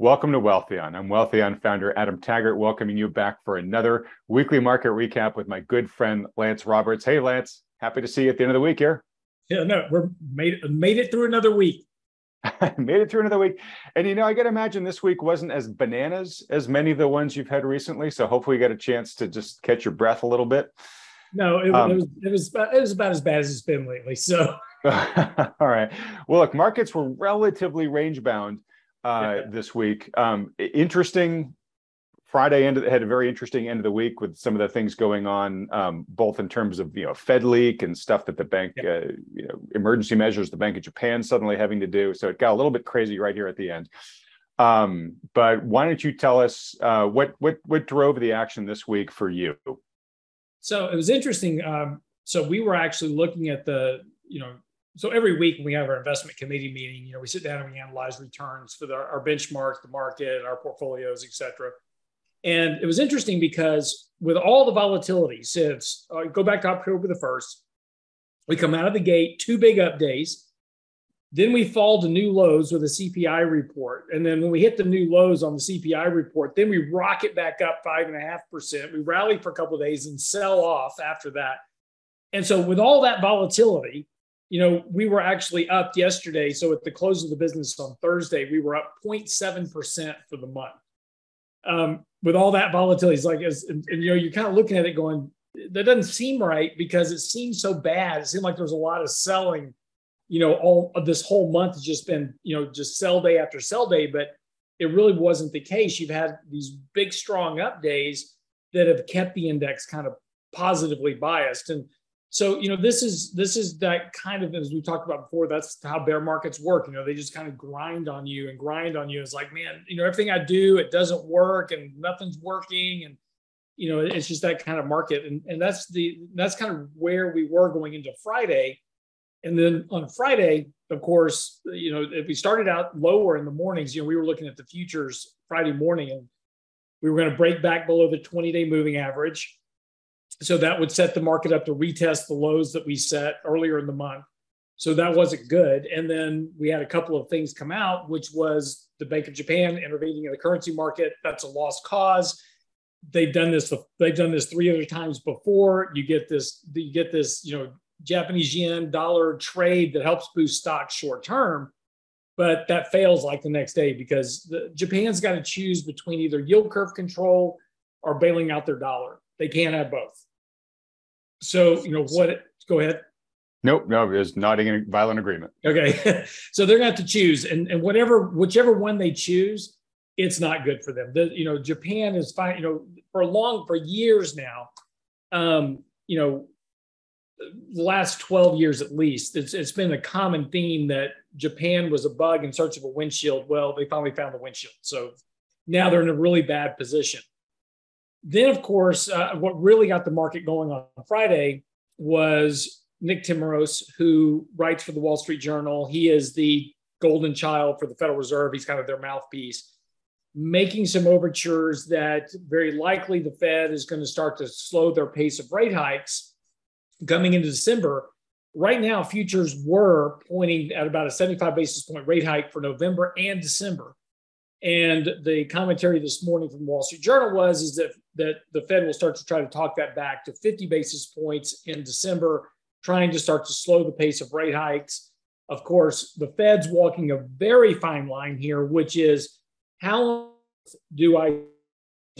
Welcome to Wealthion. I'm Wealthion founder Adam Taggart, welcoming you back for another weekly market recap with my good friend Lance Roberts. Hey, Lance, happy to see you at the end of the week here. Yeah, no, we're made made it through another week. made it through another week, and you know, I got to imagine this week wasn't as bananas as many of the ones you've had recently. So hopefully, you got a chance to just catch your breath a little bit. No, it, um, it was it was it was about as bad as it's been lately. So. All right. Well, look, markets were relatively range bound uh, yeah. this week. Um, interesting. Friday end had a very interesting end of the week with some of the things going on, um, both in terms of you know Fed leak and stuff that the bank, yeah. uh, you know, emergency measures the Bank of Japan suddenly having to do. So it got a little bit crazy right here at the end. Um, but why don't you tell us uh, what what what drove the action this week for you? So it was interesting. Um, so we were actually looking at the you know so every week we have our investment committee meeting, you know, we sit down and we analyze returns for the, our benchmarks, the market, our portfolios, et cetera. And it was interesting because with all the volatility since uh, go back to October the 1st, we come out of the gate, two big up days. Then we fall to new lows with a CPI report. And then when we hit the new lows on the CPI report, then we rocket back up five and a half percent. We rally for a couple of days and sell off after that. And so with all that volatility, you know, we were actually up yesterday. So at the close of the business on Thursday, we were up 0.7% for the month. Um, with all that volatility, it's like, as, and, and, you know, you're kind of looking at it going, that doesn't seem right because it seems so bad. It seemed like there's a lot of selling, you know, all of this whole month has just been, you know, just sell day after sell day, but it really wasn't the case. You've had these big, strong up days that have kept the index kind of positively biased. And so you know this is this is that kind of as we talked about before that's how bear markets work. You know they just kind of grind on you and grind on you. It's like man you know everything i do it doesn't work and nothing's working. And you know it's just that kind of market. And, and that's the that's kind of where we were going into friday. And then on friday of course you know if we started out lower in the mornings you know we were looking at the futures friday morning and we were going to break back below the 20 day moving average so that would set the market up to retest the lows that we set earlier in the month. So that wasn't good. And then we had a couple of things come out, which was the Bank of Japan intervening in the currency market. That's a lost cause. They've done this. They've done this three other times before. You get this. You get this. You know, Japanese yen dollar trade that helps boost stocks short term, but that fails like the next day because the, Japan's got to choose between either yield curve control or bailing out their dollar. They can't have both. So, you know, what, go ahead. Nope, no, it's not in violent agreement. Okay. so they're going to have to choose. And, and whatever, whichever one they choose, it's not good for them. The, you know, Japan is fine, you know, for long, for years now, um, you know, the last 12 years at least, it's, it's been a common theme that Japan was a bug in search of a windshield. Well, they finally found the windshield. So now they're in a really bad position. Then, of course, uh, what really got the market going on Friday was Nick Timiraos, who writes for the Wall Street Journal. He is the golden child for the Federal Reserve. He's kind of their mouthpiece, making some overtures that very likely the Fed is going to start to slow their pace of rate hikes coming into December. Right now, futures were pointing at about a 75 basis point rate hike for November and December. And the commentary this morning from Wall Street Journal was is that that the Fed will start to try to talk that back to 50 basis points in December, trying to start to slow the pace of rate hikes. Of course, the Fed's walking a very fine line here, which is how do I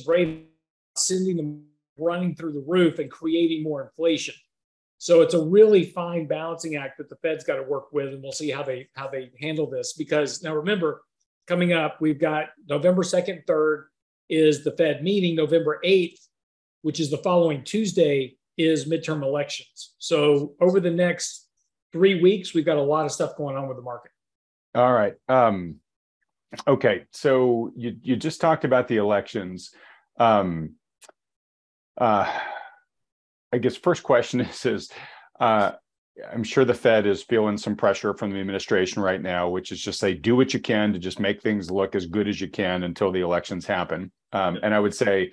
rate sending them running through the roof and creating more inflation? So it's a really fine balancing act that the Fed's got to work with, and we'll see how they how they handle this. Because now remember, coming up, we've got November 2nd, 3rd is the Fed meeting. November 8th, which is the following Tuesday, is midterm elections. So over the next three weeks, we've got a lot of stuff going on with the market. All right. Um, okay. So you you just talked about the elections. Um, uh, I guess first question is is uh, I'm sure the Fed is feeling some pressure from the administration right now, which is just say do what you can to just make things look as good as you can until the elections happen. Um, and I would say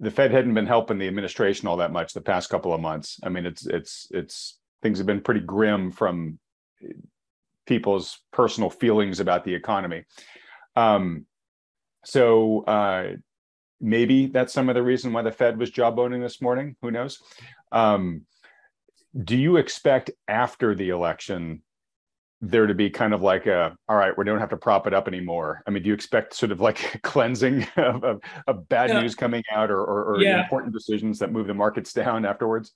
the Fed hadn't been helping the administration all that much the past couple of months. I mean, it's it's it's things have been pretty grim from people's personal feelings about the economy. Um, so uh, maybe that's some of the reason why the Fed was jawboning this morning. Who knows? Um, do you expect after the election there to be kind of like a all right we don't have to prop it up anymore i mean do you expect sort of like a cleansing of, of, of bad yeah. news coming out or, or, or yeah. important decisions that move the markets down afterwards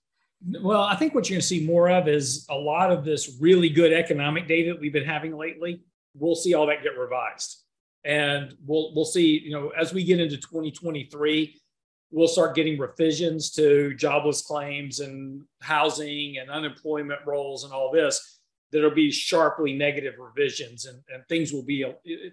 well i think what you're going to see more of is a lot of this really good economic data that we've been having lately we'll see all that get revised and we'll we'll see you know as we get into 2023 we'll start getting revisions to jobless claims and housing and unemployment rolls and all this there'll be sharply negative revisions and, and things will be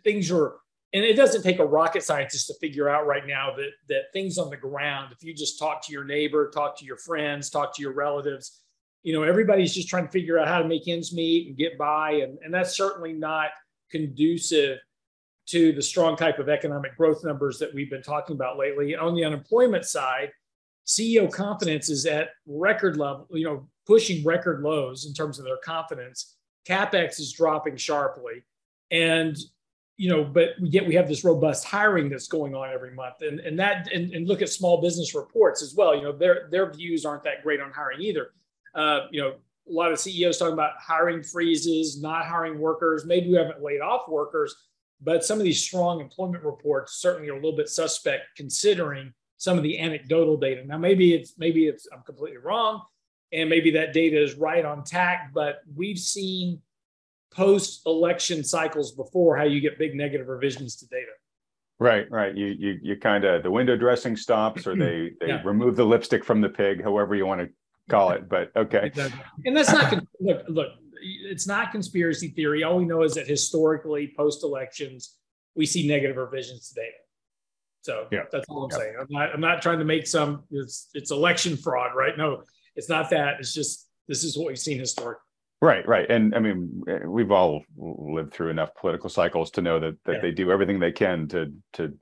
things are and it doesn't take a rocket scientist to figure out right now that that things on the ground if you just talk to your neighbor talk to your friends talk to your relatives you know everybody's just trying to figure out how to make ends meet and get by. And, and that's certainly not conducive to the strong type of economic growth numbers that we've been talking about lately. On the unemployment side, CEO confidence is at record level, you know, pushing record lows in terms of their confidence. CapEx is dropping sharply. And, you know, but yet we have this robust hiring that's going on every month. And, and that, and, and look at small business reports as well. You know, their, their views aren't that great on hiring either. Uh, you know, a lot of CEOs talking about hiring freezes, not hiring workers. Maybe we haven't laid off workers, but some of these strong employment reports certainly are a little bit suspect considering some of the anecdotal data. Now, maybe it's maybe it's I'm completely wrong, and maybe that data is right on tack, but we've seen post-election cycles before how you get big negative revisions to data. Right, right. You you you kind of the window dressing stops, or they they yeah. remove the lipstick from the pig, however you want to call it. But okay, exactly. and that's not look look it's not conspiracy theory. All we know is that historically, post elections, we see negative revisions to data. So yeah. that's all I'm yeah. saying. I'm not, I'm not trying to make some, it's, it's election fraud, right? No, it's not that. It's just, this is what we've seen historically. Right, right. And I mean, we've all lived through enough political cycles to know that, that yeah. they do everything they can to, to,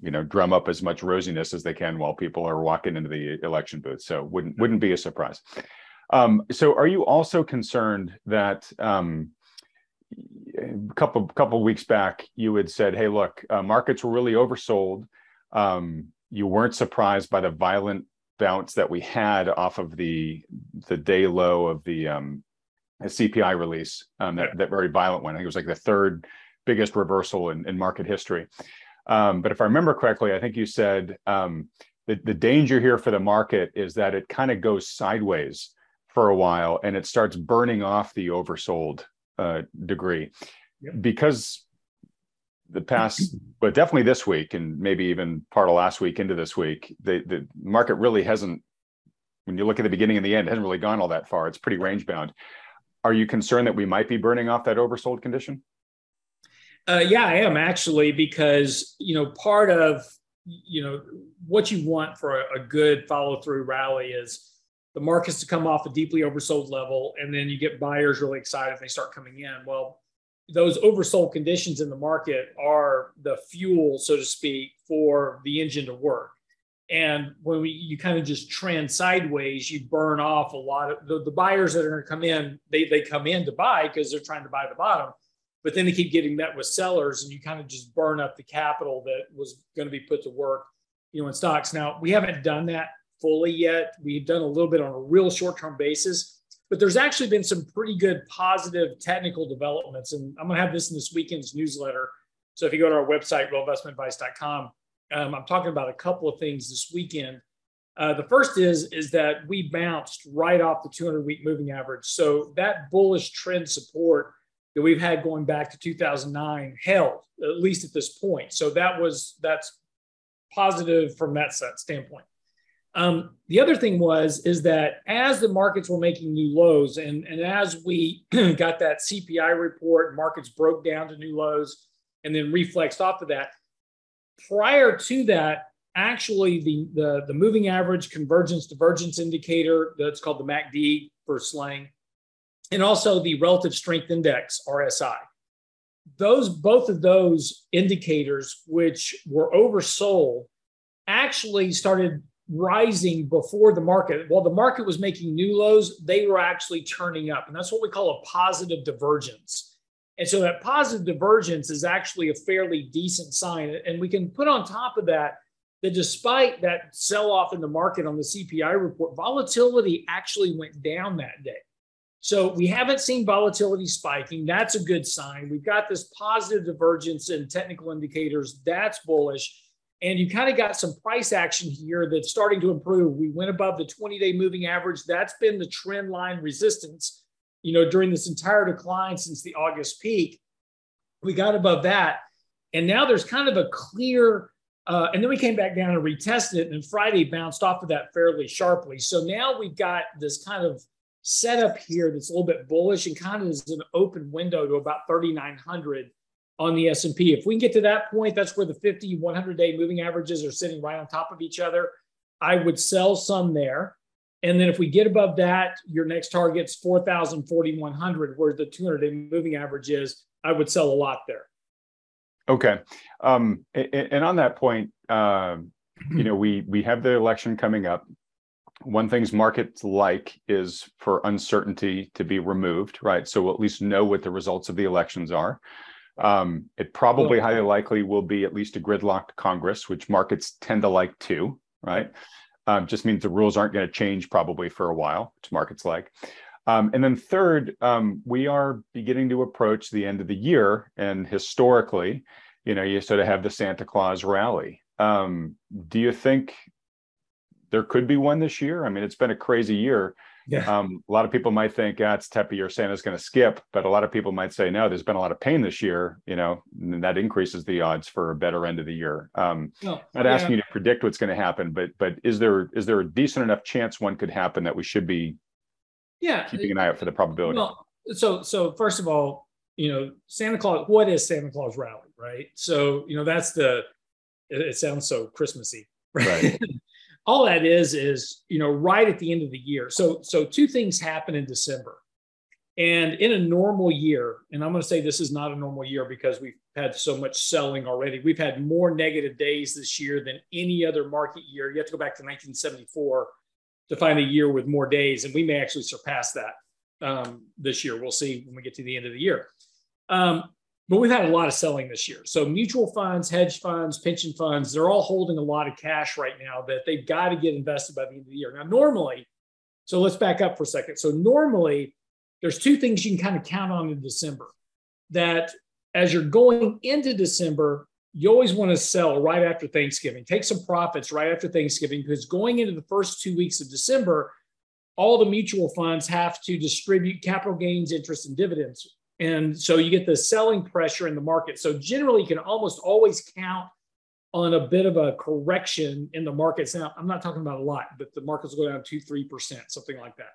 you know, drum up as much rosiness as they can while people are walking into the election booth. So wouldn't, wouldn't be a surprise. Um, so are you also concerned that um, a couple couple weeks back you had said, "Hey, look, uh, markets were really oversold. Um, you weren't surprised by the violent bounce that we had off of the the day low of the um, CPI release, um, that that very violent one. I think it was like the third biggest reversal in, in market history. Um, but if I remember correctly, I think you said um, the the danger here for the market is that it kind of goes sideways for a while and it starts burning off the oversold uh, degree. Yep. because the past but definitely this week and maybe even part of last week into this week the, the market really hasn't when you look at the beginning and the end it hasn't really gone all that far. It's pretty range bound. Are you concerned that we might be burning off that oversold condition? Uh, yeah i am actually because you know part of you know what you want for a, a good follow through rally is the markets to come off a deeply oversold level, and then you get buyers really excited and they start coming in. Well, those oversold conditions in the market are the fuel, so to speak, for the engine to work. And when we, you kind of just trend sideways, you burn off a lot of the, the buyers that are going to come in. They they come in to buy because they're trying to buy the bottom, but then they keep getting met with sellers, and you kind of just burn up the capital that was going to be put to work, you know, in stocks. Now we haven't done that fully yet. We've done a little bit on a real short term basis, but there's actually been some pretty good positive technical developments. And I'm going to have this in this weekend's newsletter. So if you go to our website, realinvestmentadvice.com, um, I'm talking about a couple of things this weekend. Uh, the first is is that we bounced right off the 200 week moving average. So that bullish trend support that we've had going back to 2009 held at least at this point. So that was that's positive from that set standpoint. Um, the other thing was is that as the markets were making new lows, and, and as we got that CPI report, markets broke down to new lows and then reflexed off of that. Prior to that, actually the, the, the moving average convergence divergence indicator, that's called the MACD for slang, and also the relative strength index, RSI. Those both of those indicators, which were oversold, actually started rising before the market. While the market was making new lows, they were actually turning up. And that's what we call a positive divergence. And so that positive divergence is actually a fairly decent sign. And we can put on top of that that despite that sell off in the market on the CPI report, volatility actually went down that day. So we haven't seen volatility spiking. That's a good sign. We've got this positive divergence in technical indicators. That's bullish. And you kind of got some price action here that's starting to improve. We went above the 20 day moving average. That's been the trend line resistance, you know, during this entire decline since the August peak. We got above that. And now there's kind of a clear uh, and then we came back down and retested it, and Friday bounced off of that fairly sharply. So now we've got this kind of setup here that's a little bit bullish and kind of is an open window to about 3,900 on the S&P. If we can get to that point, that's where the 50, 100 day moving averages are sitting right on top of each other. I would sell some there. And then if we get above that, your next target's 4,000, 4,100, where the 200 day moving average is. I would sell a lot there. Okay, um, and, and, on that point, uh, you know, we we have the election coming up. One things markets like is for uncertainty to be removed, right? So we'll at least know what the results of the elections are. Um, it probably highly likely will be at least a gridlocked Congress, which markets tend to like too, right? Um, just means the rules aren't going to change probably for a while, which markets like. Um, and then third, um, we are beginning to approach the end of the year, and historically, you know, you sort of have the Santa Claus rally. Um, do you think there could be one this year? I mean, it's been a crazy year. Yeah. Um, a lot of people might think, ah, it's type of year Santa's going to skip, but a lot of people might say, no, there's been a lot of pain this year, you know, and that increases the odds for a better end of the year. Um, no, not yeah. asking you to predict what's going to happen, but but is there is there a decent enough chance one could happen that we should be yeah keeping an eye out for the probability well so so first of all you know santa claus what is santa claus rally right so you know that's the it, it sounds so christmassy right, right. all that is is you know right at the end of the year so so two things happen in december and in a normal year and i'm going to say this is not a normal year because we've had so much selling already we've had more negative days this year than any other market year you have to go back to 1974 to find a year with more days, and we may actually surpass that um, this year. We'll see when we get to the end of the year. Um, but we've had a lot of selling this year. So mutual funds, hedge funds, pension funds, they're all holding a lot of cash right now that they've got to get invested by the end of the year. Now, normally, so let's back up for a second. So normally, there's two things you can kind of count on in December that as you're going into December, you always want to sell right after Thanksgiving. Take some profits right after Thanksgiving because going into the first two weeks of December, all the mutual funds have to distribute capital gains, interest, and dividends. And so you get the selling pressure in the market. So generally, you can almost always count on a bit of a correction in the markets. Now, I'm not talking about a lot, but the markets will go down two, 3%, something like that.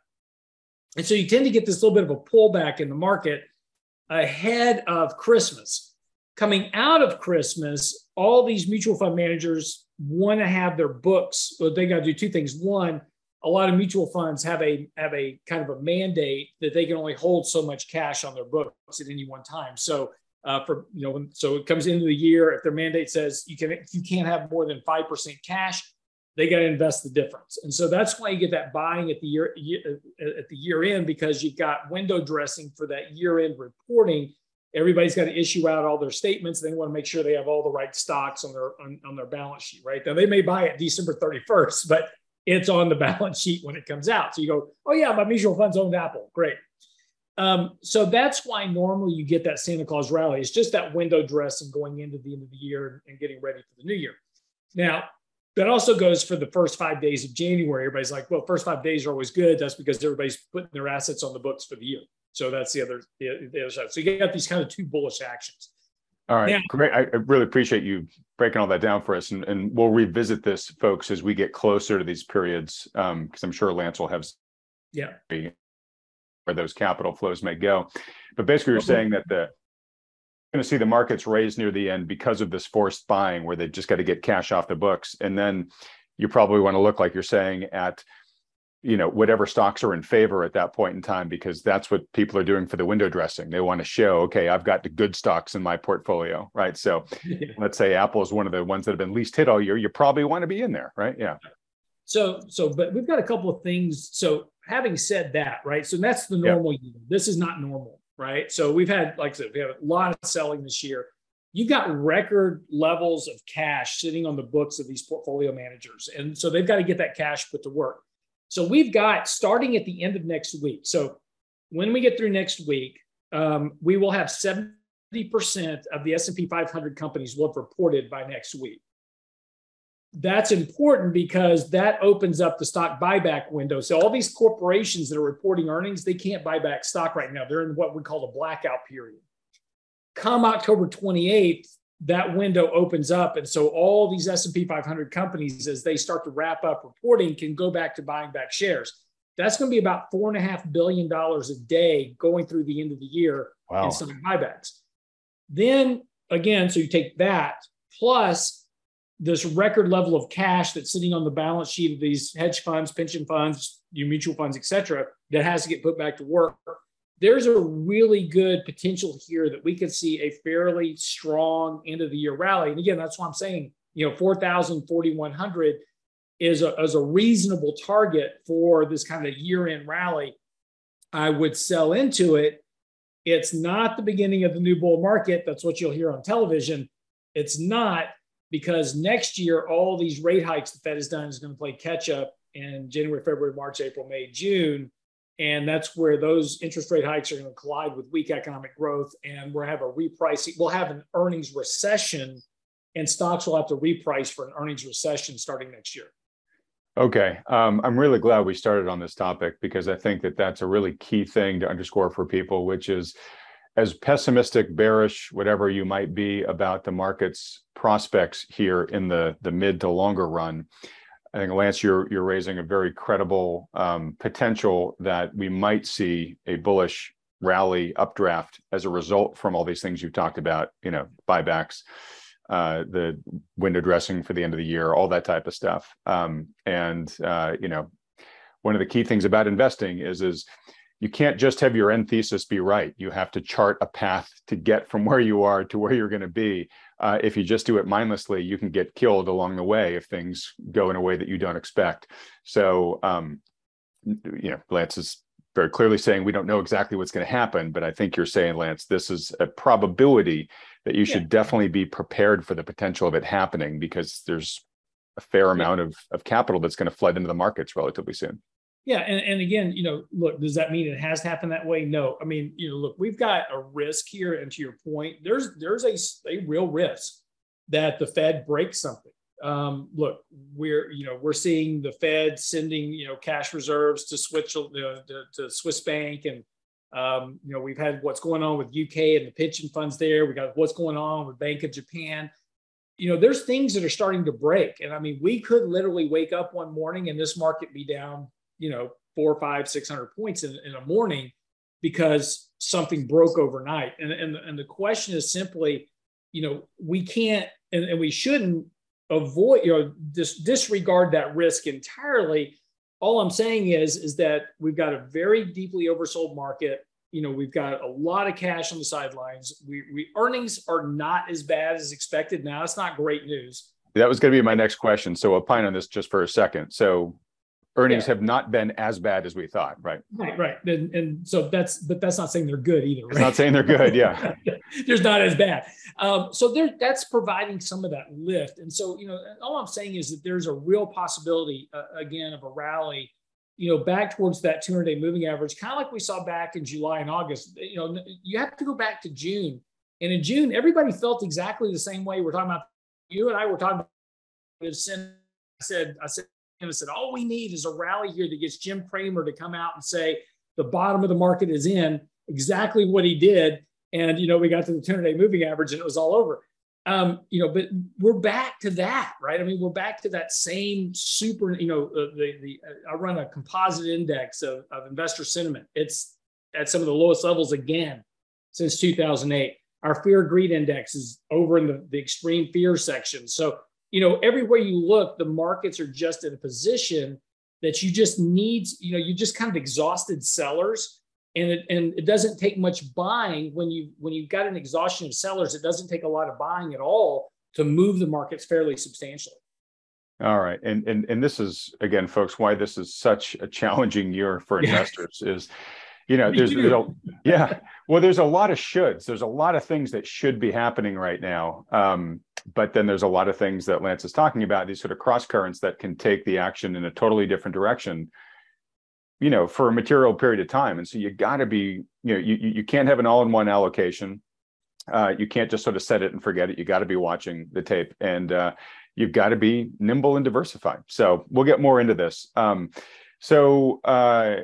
And so you tend to get this little bit of a pullback in the market ahead of Christmas coming out of Christmas, all these mutual fund managers want to have their books. But they got to do two things. One, a lot of mutual funds have a have a kind of a mandate that they can only hold so much cash on their books at any one time. So uh, for you know, so it comes into the year. If their mandate says you can you can't have more than five percent cash, they got to invest the difference. And so that's why you get that buying at the year at the year end because you've got window dressing for that year end reporting everybody's got to issue out all their statements. They want to make sure they have all the right stocks on their on, on, their balance sheet, right? Now they may buy it December 31st, but it's on the balance sheet when it comes out. So you go, oh yeah, my mutual funds owned Apple. Great. Um, so that's why normally you get that Santa Claus rally. It's just that window dressing going into the end of the year and getting ready for the new year. Now, that also goes for the first five days of January. Everybody's like, well, first five days are always good. That's because everybody's putting their assets on the books for the year. So that's the other the, the other side. So you got these kind of two bullish actions. All right, now, great. I, I, really appreciate you breaking all that down for us, and, and we'll revisit this, folks, as we get closer to these periods, because um, I'm sure Lance will have yeah where those capital flows may go. But basically, you're okay. saying that the going to see the markets raise near the end because of this forced buying, where they just got to get cash off the books, and then you probably want to look like you're saying at you know whatever stocks are in favor at that point in time because that's what people are doing for the window dressing they want to show okay i've got the good stocks in my portfolio right so let's say apple is one of the ones that have been least hit all year you probably want to be in there right yeah so so but we've got a couple of things so having said that right so that's the normal yeah. year this is not normal right? So we've had, like I said, we have a lot of selling this year. You've got record levels of cash sitting on the books of these portfolio managers. And so they've got to get that cash put to work. So we've got starting at the end of next week. So when we get through next week, um, we will have 70% of the S&P 500 companies will have reported by next week. That's important because that opens up the stock buyback window. So all these corporations that are reporting earnings, they can't buy back stock right now. They're in what we call the blackout period. Come October 28th, that window opens up. And so all these s&p 500 companies as they start to wrap up reporting can go back to buying back shares. That's going to be about four and a half billion dollars a day going through the end of the year wow. in some buybacks. Then again so you take that plus this record level of cash that's sitting on the balance sheet of these hedge funds pension funds your mutual funds et cetera that has to get put back to work there's a really good potential here that we could see a fairly strong end of the year rally. And again, that's why I'm saying, you know, 4,000, 4,100 is a, is a reasonable target for this kind of year end rally. I would sell into it. It's not the beginning of the new bull market. That's what you'll hear on television. It's not because next year, all these rate hikes the Fed has done is going to play catch up in January, February, March, April, May, June and that's where those interest rate hikes are going to collide with weak economic growth. And we'll have a repricing, we'll have an earnings recession, and stocks will have to reprice for an earnings recession starting next year. Okay. Um, I'm really glad we started on this topic because I think that that's a really key thing to underscore for people, which is as pessimistic, bearish, whatever you might be about the market's prospects here in the, the mid to longer run. I think Lance, you're you're raising a very credible um, potential that we might see a bullish rally updraft as a result from all these things you've talked about. You know, buybacks, uh, the window dressing for the end of the year, all that type of stuff. Um, and uh, you know, one of the key things about investing is is you can't just have your end thesis be right. You have to chart a path to get from where you are to where you're going to be uh, if you just do it mindlessly, you can get killed along the way if things go in a way that you don't expect. So, um, you know, Lance is very clearly saying we don't know exactly what's going to happen, but I think you're saying, Lance, this is a probability that you should yeah. definitely be prepared for the potential of it happening because there's a fair yeah. amount of, of capital that's going to flood into the markets relatively soon. Yeah, and, and again, you know, look, does that mean it has happened that way? No. I mean, you know, look, we've got a risk here, and to your point, there's there's a, a real risk that the Fed breaks something. Um, look, we're you know we're seeing the Fed sending you know cash reserves to switch uh, to, to Swiss Bank, and um, you know we've had what's going on with UK and the pension funds there. We got what's going on with Bank of Japan. You know, there's things that are starting to break, and I mean, we could literally wake up one morning and this market be down you know, four, five, six hundred points in, in a morning because something broke overnight. And, and, and the question is simply, you know, we can't and, and we shouldn't avoid, you know, dis- disregard that risk entirely. All I'm saying is, is that we've got a very deeply oversold market. You know, we've got a lot of cash on the sidelines. We, we earnings are not as bad as expected. Now, it's not great news. That was going to be my next question. So, opine on this just for a second. So, earnings yeah. have not been as bad as we thought, right? Right, right. And, and so that's, but that's not saying they're good either. Right? It's not saying they're good. Yeah. There's not as bad. Um, so there, that's providing some of that lift. And so, you know, all I'm saying is that there's a real possibility, uh, again, of a rally, you know, back towards that 200 day moving average, kind of like we saw back in July and August. You know, you have to go back to June. And in June, everybody felt exactly the same way. We're talking about you and I were talking about. I said, I said, and said, all we need is a rally here that gets Jim Cramer to come out and say the bottom of the market is in, exactly what he did. And, you know, we got to the 200 day moving average and it was all over. Um, you know, but we're back to that, right? I mean, we're back to that same super, you know, uh, the, the, uh, I run a composite index of, of investor sentiment. It's at some of the lowest levels again since 2008. Our fear greed index is over in the, the extreme fear section. So you know, everywhere you look, the markets are just in a position that you just need, you know, you just kind of exhausted sellers. And it, and it doesn't take much buying when you when you've got an exhaustion of sellers. It doesn't take a lot of buying at all to move the markets fairly substantially. All right, and and and this is again, folks, why this is such a challenging year for investors is you know, there's, there's a, yeah. Well, there's a lot of shoulds. There's a lot of things that should be happening right now. Um, but then there's a lot of things that Lance is talking about, these sort of cross currents that can take the action in a totally different direction, you know, for a material period of time. And so you got to be, you know, you, you can't have an all-in-one allocation. Uh, you can't just sort of set it and forget it. You got to be watching the tape and uh, you've got to be nimble and diversified. So we'll get more into this. Um, so uh,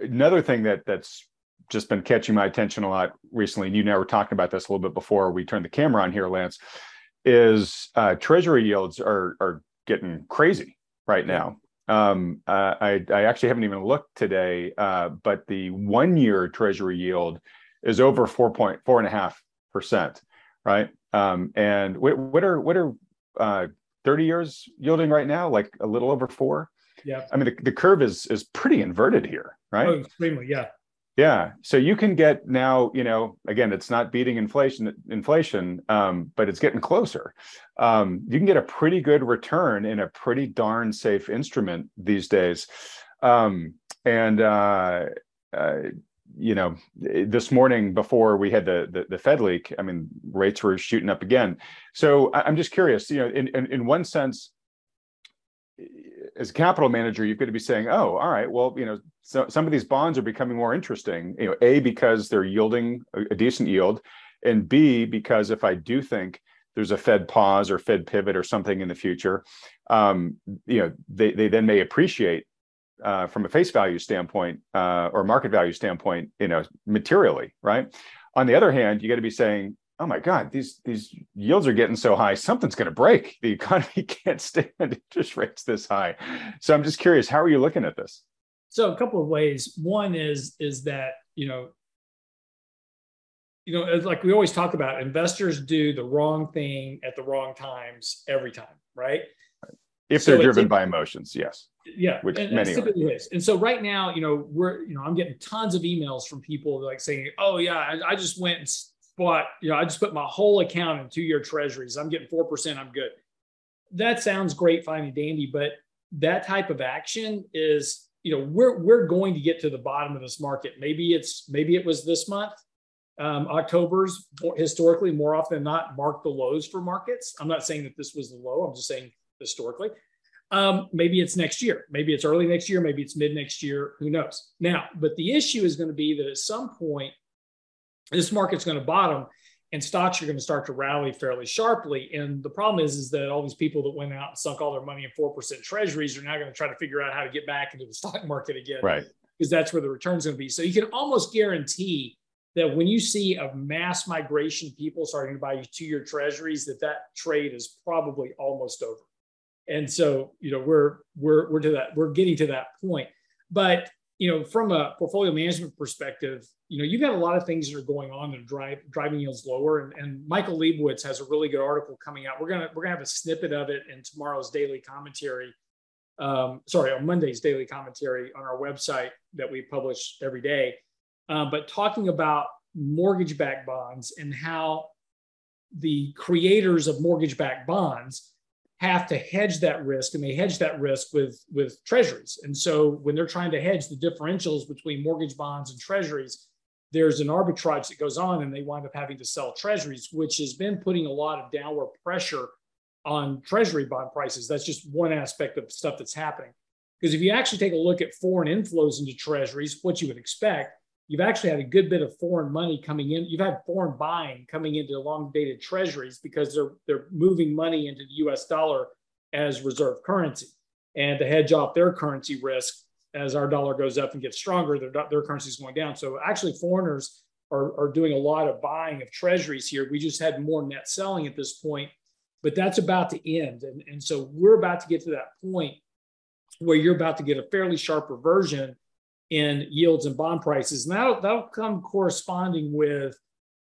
another thing that that's just been catching my attention a lot recently, and you and I were talking about this a little bit before we turned the camera on here, Lance, is uh, treasury yields are are getting crazy right now. Um, uh, I, I actually haven't even looked today, uh, but the one year treasury yield is over four point four and a half percent, right? Um, and what, what are what are uh, 30 years yielding right now? Like a little over four. Yeah. I mean, the, the curve is is pretty inverted here, right? Oh, extremely, yeah. Yeah. So you can get now, you know, again, it's not beating inflation, inflation, um, but it's getting closer. Um, you can get a pretty good return in a pretty darn safe instrument these days. Um, and uh, uh, you know, this morning before we had the, the, the Fed leak, I mean, rates were shooting up again. So I'm just curious, you know, in in, in one sense, as a capital manager, you've got to be saying, oh, all right, well, you know, so some of these bonds are becoming more interesting. You know, a because they're yielding a, a decent yield, and b because if I do think there's a Fed pause or Fed pivot or something in the future, um, you know, they they then may appreciate uh, from a face value standpoint uh, or market value standpoint, you know, materially, right? On the other hand, you got to be saying, oh my god these these yields are getting so high something's going to break. The economy can't stand interest rates this high. So i'm just curious how are you looking at this? So a couple of ways. One is is that you know you know like we always talk about investors do the wrong thing at the wrong times every time right? If they're driven by emotions yes. Yeah which and, many is and so right now you know we're you know i'm getting tons of emails from people like saying oh yeah i, I just went and but you know, I just put my whole account in two-year treasuries. I'm getting four percent. I'm good. That sounds great, fine and dandy, but that type of action is, you know, we're we're going to get to the bottom of this market. Maybe it's maybe it was this month. Um, October's historically more often than not mark the lows for markets. I'm not saying that this was the low. I'm just saying historically. Um, maybe it's next year. Maybe it's early next year. Maybe it's mid next year. Who knows? Now, but the issue is going to be that at some point this market's going to bottom and stocks are going to start to rally fairly sharply. And the problem is, is that all these people that went out and sunk all their money in 4% treasuries are now going to try to figure out how to get back into the stock market again. Right. Because that's where the return's going to be. So you can almost guarantee that when you see a mass migration people starting to buy two-year treasuries, that that trade is probably almost over. And so, you know, we're we're we're to that we're getting to that point. But you know, from a portfolio management perspective, you know, you've got a lot of things that are going on that are drive, driving yields lower. And, and Michael Lebowitz has a really good article coming out. We're gonna we're gonna have a snippet of it in tomorrow's daily commentary. Um, sorry, on Monday's daily commentary on our website that we publish every day. Um, but talking about mortgage-backed bonds and how the creators of mortgage-backed bonds have to hedge that risk and they hedge that risk with with treasuries. And so when they're trying to hedge the differentials between mortgage bonds and treasuries there's an arbitrage that goes on and they wind up having to sell treasuries which has been putting a lot of downward pressure on treasury bond prices. That's just one aspect of stuff that's happening. Because if you actually take a look at foreign inflows into treasuries what you would expect you've actually had a good bit of foreign money coming in. You've had foreign buying coming into long dated treasuries because they're they're moving money into the US dollar as reserve currency. And to hedge off their currency risk as our dollar goes up and gets stronger, their, their currency is going down. So actually foreigners are, are doing a lot of buying of treasuries here. We just had more net selling at this point, but that's about to end. And, and so we're about to get to that point where you're about to get a fairly sharp reversion in yields and bond prices. And that'll, that'll come corresponding with,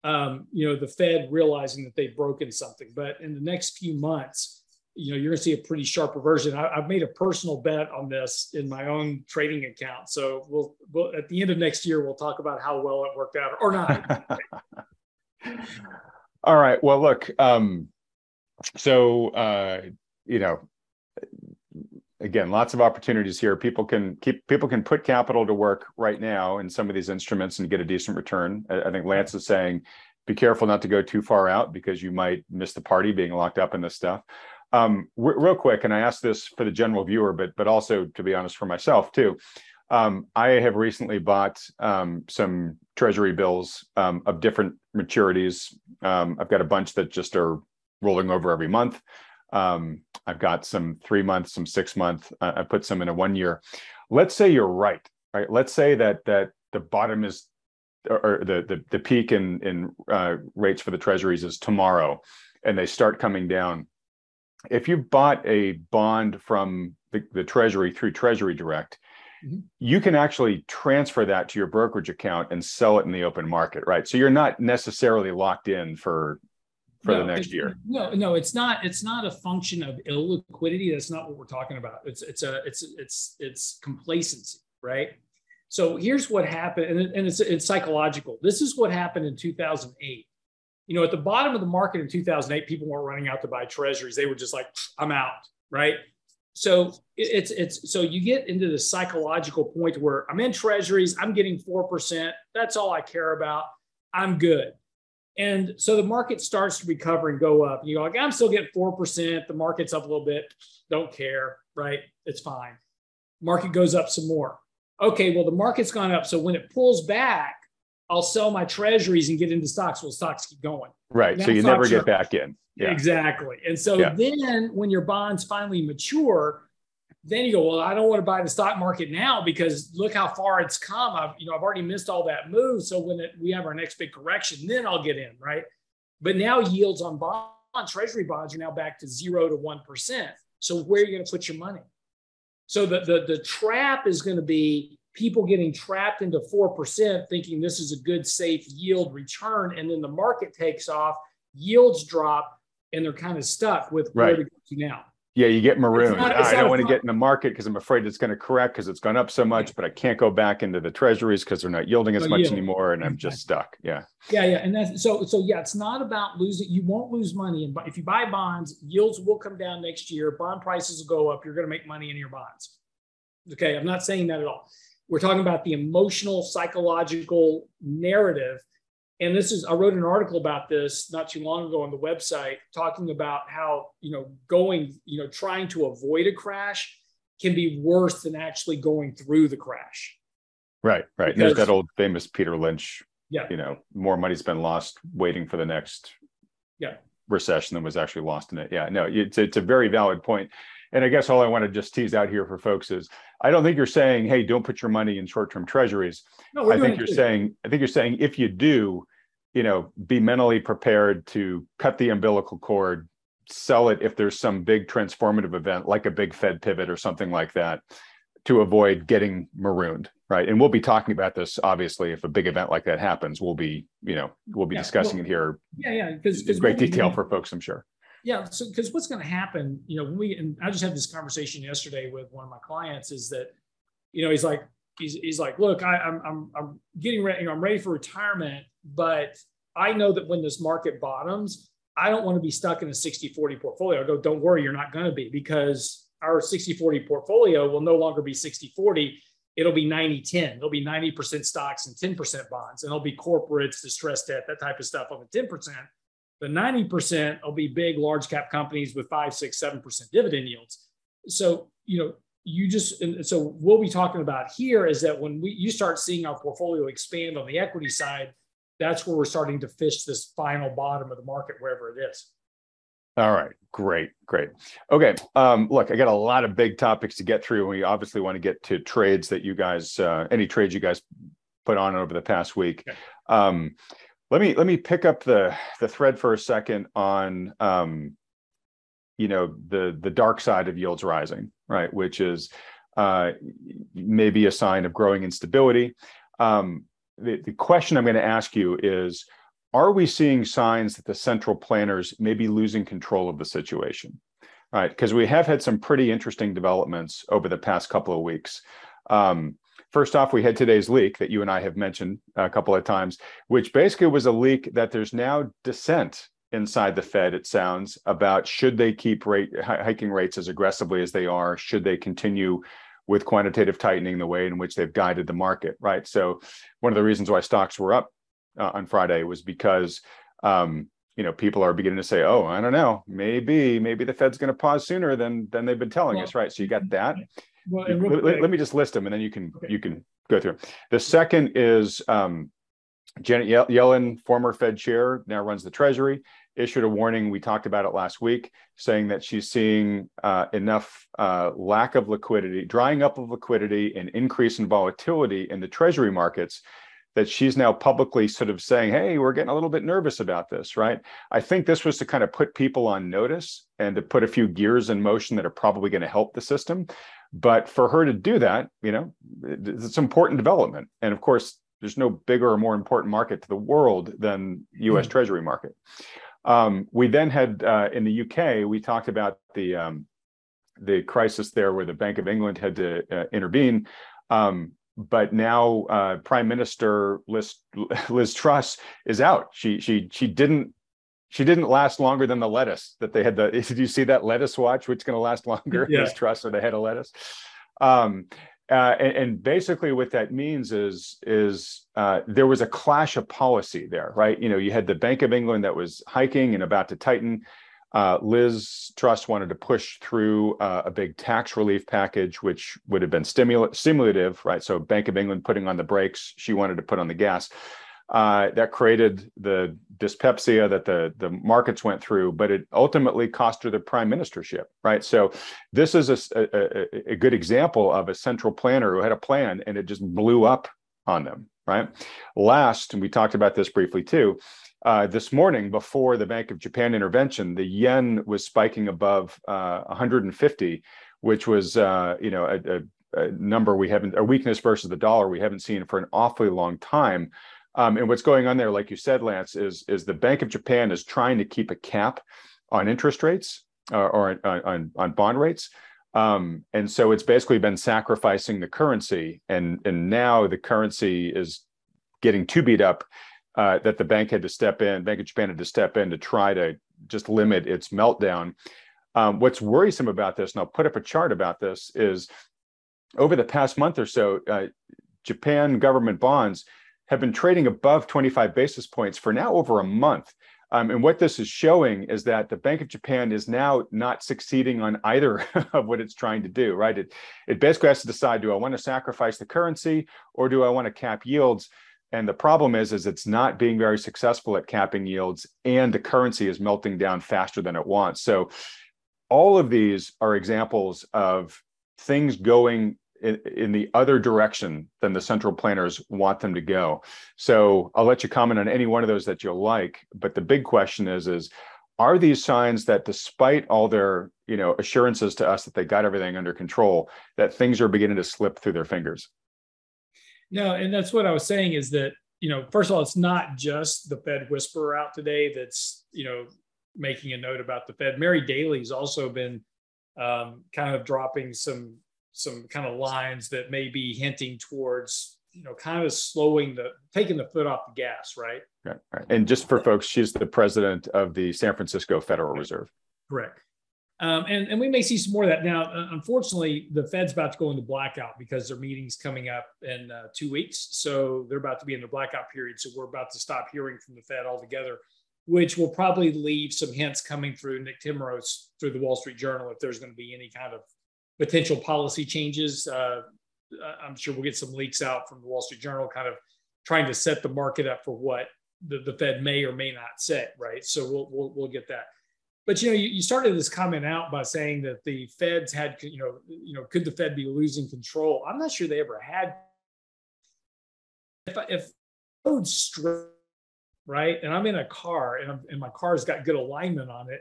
um, you know, the Fed realizing that they've broken something. But in the next few months, you know, you're going to see a pretty sharp reversion. I, have made a personal bet on this in my own trading account. So we'll, we'll, at the end of next year, we'll talk about how well it worked out or not. All right. Well, look, um, so, uh, you know, again, lots of opportunities here. People can keep people can put capital to work right now in some of these instruments and get a decent return. I, think Lance is saying, be careful not to go too far out because you might miss the party being locked up in this stuff. Um, real quick, and I ask this for the general viewer, but but also to be honest for myself too. Um, I have recently bought um, some treasury bills um, of different maturities. Um, I've got a bunch that just are rolling over every month. Um, I've got some three months, some six month. Uh, I put some in a one year. Let's say you're right. Right. Let's say that that the bottom is or the the, the peak in in uh, rates for the treasuries is tomorrow, and they start coming down. If you bought a bond from the, the Treasury through Treasury Direct, mm-hmm. you can actually transfer that to your brokerage account and sell it in the open market, right? So you're not necessarily locked in for for no, the next year. No, no, it's not. It's not a function of illiquidity. That's not what we're talking about. It's it's a it's it's it's complacency, right? So here's what happened, and, and it's it's psychological. This is what happened in 2008. You know, at the bottom of the market in 2008, people weren't running out to buy treasuries. They were just like, "I'm out," right? So it's it's so you get into the psychological point where I'm in treasuries, I'm getting four percent. That's all I care about. I'm good. And so the market starts to recover and go up. You go like, I'm still getting 4%. The market's up a little bit. Don't care, right? It's fine. Market goes up some more. Okay, well, the market's gone up. So when it pulls back, I'll sell my treasuries and get into stocks. Well, stocks keep going. Right. so you never get back in. Yeah. Exactly. And so yeah. then when your bonds finally mature, then you go, well, I don't want to buy the stock market now because look how far it's come. I've, you know, I've already missed all that move. So when it, we have our next big correction, then I'll get in, right? But now yields on bonds, treasury bonds are now back to zero to 1%. So where are you going to put your money? So the, the, the trap is going to be people getting trapped into 4% thinking this is a good, safe yield return. And then the market takes off, yields drop, and they're kind of stuck with right. where to go to now. Yeah, you get marooned. Not, I don't want to get in the market because I'm afraid it's going to correct because it's gone up so much, but I can't go back into the treasuries because they're not yielding as no much yield. anymore, and I'm just stuck. Yeah. Yeah, yeah, and that's so. So yeah, it's not about losing. You won't lose money, and if you buy bonds, yields will come down next year. Bond prices will go up. You're going to make money in your bonds. Okay, I'm not saying that at all. We're talking about the emotional, psychological narrative and this is i wrote an article about this not too long ago on the website talking about how you know going you know trying to avoid a crash can be worse than actually going through the crash. Right right. Because, there's that old famous peter lynch yeah. you know more money's been lost waiting for the next yeah. recession than was actually lost in it. Yeah no it's, it's a very valid point and i guess all i want to just tease out here for folks is i don't think you're saying hey don't put your money in short-term treasuries. No, i think you're saying i think you're saying if you do you know be mentally prepared to cut the umbilical cord sell it if there's some big transformative event like a big fed pivot or something like that to avoid getting marooned right? And we'll be talking about this obviously if a big event like that happens we'll be you know we'll be yeah, discussing well, it here yeah yeah because great detail for folks i'm sure yeah so because what's going to happen you know when we and i just had this conversation yesterday with one of my clients is that you know he's like he's, he's like look I, i'm i'm i'm getting ready you know i'm ready for retirement but i know that when this market bottoms i don't want to be stuck in a 60 40 portfolio. I go don't worry you're not going to be because our 60 40 portfolio will no longer be 60 40 it'll be 90 10 it'll be 90% stocks and 10% bonds and it'll be corporates distressed debt that type of stuff on the 10% the 90% will be big, large cap companies with five, six, seven percent dividend yields. So, you know, you just and so what we talking about here is that when we you start seeing our portfolio expand on the equity side, that's where we're starting to fish this final bottom of the market, wherever it is. All right, great, great. Okay, um, look, I got a lot of big topics to get through. We obviously want to get to trades that you guys, uh, any trades you guys put on over the past week. Okay. Um, let me let me pick up the the thread for a second on um, you know the the dark side of yields rising, right? Which is uh, maybe a sign of growing instability. Um, the, the question I'm going to ask you is Are we seeing signs that the central planners may be losing control of the situation? Right, because we have had some pretty interesting developments over the past couple of weeks. Um, First off, we had today's leak that you and I have mentioned a couple of times, which basically was a leak that there's now dissent inside the Fed, it sounds, about should they keep rate hiking rates as aggressively as they are? Should they continue with quantitative tightening the way in which they've guided the market, right? So one of the reasons why stocks were up uh, on Friday was because um, you know people are beginning to say, "Oh, I don't know, maybe maybe the Fed's going to pause sooner than than they've been telling well, us," right? So you got that. Well, let, let, me just list them, and then you can okay. you can go through. The second is um, Janet Yellen, former Fed chair, now runs the Treasury, issued a warning. We talked about it last week, saying that she's seeing uh, enough uh, lack of liquidity, drying up of liquidity, and increase in volatility in the Treasury markets that she's now publicly sort of saying, hey, we're getting a little bit nervous about this, right? I think this was to kind of put people on notice and to put a few gears in motion that are probably going to help the system. But for her to do that, you know, it's an important development. And of course, there's no bigger or more important market to the world than U.S. Mm. Treasury market. Um, we then had uh, in the UK, we talked about the um, the crisis there where the Bank of England had to uh, intervene. Um, but now uh, Prime Minister Liz, Liz Truss is out. She she she didn't she didn't last longer than the lettuce that they had. The did you see that lettuce watch? Which going to last longer? Yeah. Liz Truss or the head of lettuce? Um, uh, and, and, basically, what that means is is uh, there was a clash of policy there, right? You know, you had the Bank of England that was hiking and about to tighten. Uh, Liz Truss wanted to push through uh, a big tax relief package, which would have been stimul- stimulative, right? So Bank of England putting on the brakes, she wanted to put on the gas. Uh, that created the dyspepsia that the the markets went through, but it ultimately cost her the prime ministership, right? So this is a, a, a good example of a central planner who had a plan and it just blew up on them, right? Last, and we talked about this briefly too, uh, this morning, before the Bank of Japan intervention, the yen was spiking above uh, 150, which was uh, you know a, a, a, number we haven't a weakness versus the dollar we haven't seen for an awfully long time. Um, and what's going on there, like you said, Lance, is is the Bank of Japan is trying to keep a cap on interest rates uh, or on, on, on bond rates. Um, and so it's basically been sacrificing the currency, and and now the currency is getting too beat up uh, that the bank had to step in, Bank of Japan had to step in to try to just limit its meltdown. Um, what's worrisome about this, and I'll put up a chart about this, is over the past month or so, uh, Japan government bonds have been trading above 25 basis points for now over a month. Um, and what this is showing is that the Bank of Japan is now not succeeding on either of what it's trying to do, right? It, it basically has to decide do I want to sacrifice the currency or do I want to cap yields? And the problem is, is it's not being very successful at capping yields, and the currency is melting down faster than it wants. So, all of these are examples of things going in, in, the other direction than the central planners want them to go. So, I'll let you comment on any one of those that you'll like. But the big question is, is are these signs that despite all their you know assurances to us that they got everything under control that things are beginning to slip through their fingers no, and that's what I was saying is that, you know, first of all, it's not just the Fed whisperer out today that's, you know, making a note about the Fed. Mary Daly's also been um, kind of dropping some some kind of lines that may be hinting towards you know kind of slowing the taking the foot off the gas right right, right. and just for folks she's the president of the san francisco federal reserve correct um, and, and we may see some more of that. Now, uh, unfortunately, the Fed's about to go into blackout because their meeting's coming up in uh, two weeks. So they're about to be in the blackout period. So we're about to stop hearing from the Fed altogether, which will probably leave some hints coming through Nick Timiraos through the Wall Street Journal if there's going to be any kind of potential policy changes. Uh, I'm sure we'll get some leaks out from the Wall Street Journal kind of trying to set the market up for what the, the Fed may or may not say, right? So we'll, we'll, we'll get that. But you know, you, you started this comment out by saying that the Feds had, you know, you know, could the Fed be losing control? I'm not sure they ever had. If if road straight, right, and I'm in a car and, I'm, and my car's got good alignment on it,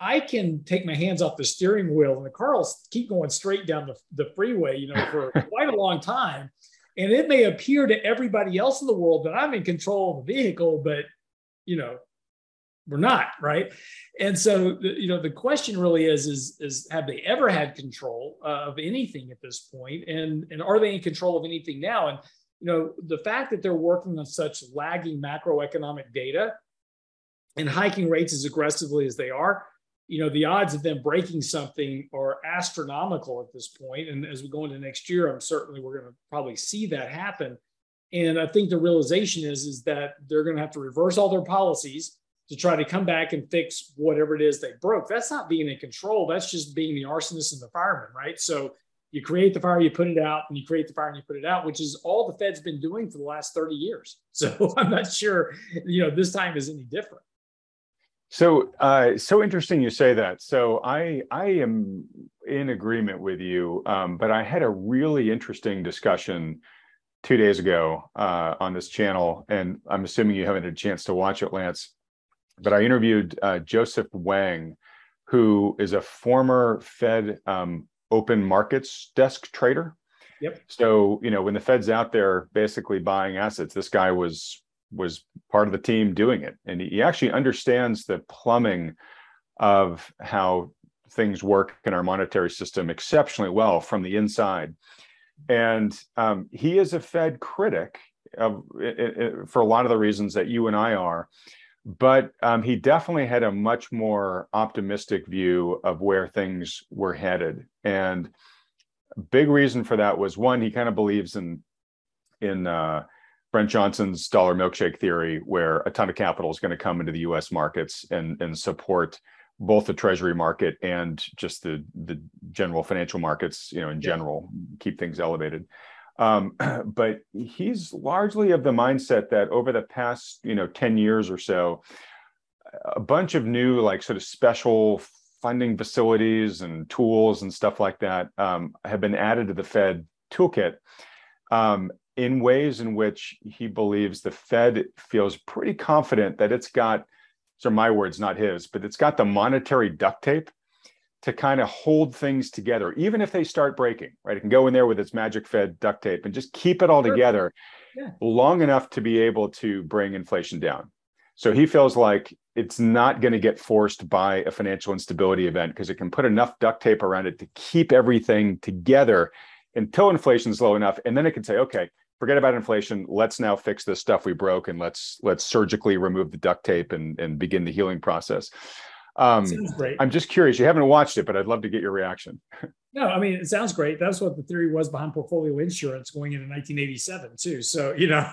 I can take my hands off the steering wheel and the car will keep going straight down the, the freeway, you know, for quite a long time. And it may appear to everybody else in the world that I'm in control of the vehicle, but you know, we're not right? And so you know the question really is is is have they ever had control uh, of anything at this point? And and are they in control of anything now? And you know the fact that they're working on such lagging macroeconomic data and hiking rates as aggressively as they are, you know, the odds of them breaking something are astronomical at this. And as we go into next year, I'm certainly we're going to probably see that happen. And I think the realization is, is that they're going to have to reverse all their policies to try to come back and fix whatever it is they broke. That's not being in control. That's just being the arsonist and the fireman, right? So you create the fire, you put it out, and you create the fire and you put it out, which is all the Fed's been doing for the last 30 years. So I'm not sure, you know, this time is any different. So, uh, so interesting you say that. So, I I am in agreement with you, um, but I had a really interesting discussion two days ago uh, on this channel, and I'm assuming you haven't had a chance to watch it, Lance. But I interviewed uh, Joseph Wang, who is a former Fed um, open markets desk trader. Yep. So, you know, when the Fed's out there basically buying assets, this guy was was part of the team doing it, and he actually understands the plumbing of how things work in our monetary system exceptionally well from the inside. And um, he is a Fed critic of, it, it, for a lot of the reasons that you and I are. But um, he definitely had a much more optimistic view of where things were headed. And big reason for that was one, he kind of believes in in uh, Brent Johnson's dollar milkshake theory, where a ton of capital is going to come into the U.S. markets and and support both the treasury market and just the the general financial markets, you know, in general, keep things elevated. Um, but he's largely of the mindset that over the past, you know, 10 years or so, a bunch of new like sort of special funding facilities and tools and stuff like that um, have been added to the Fed toolkit. Um, in ways in which he believes the Fed feels pretty confident that it's got, so my words, not his, but it's got the monetary duct tape to kind of hold things together, even if they start breaking, right? It can go in there with its magic Fed duct tape and just keep it all together yeah. long enough to be able to bring inflation down. So he feels like it's not going to get forced by a financial instability event because it can put enough duct tape around it to keep everything together until inflation is low enough. And then it can say, okay, forget about inflation. Let's now fix this stuff we broke and let's let's surgically remove the duct tape and and begin the healing process. Um, i'm just curious you haven't watched it but i'd love to get your reaction. No i mean it sounds great. That's what the theory was behind portfolio insurance going into 1987 too. So you know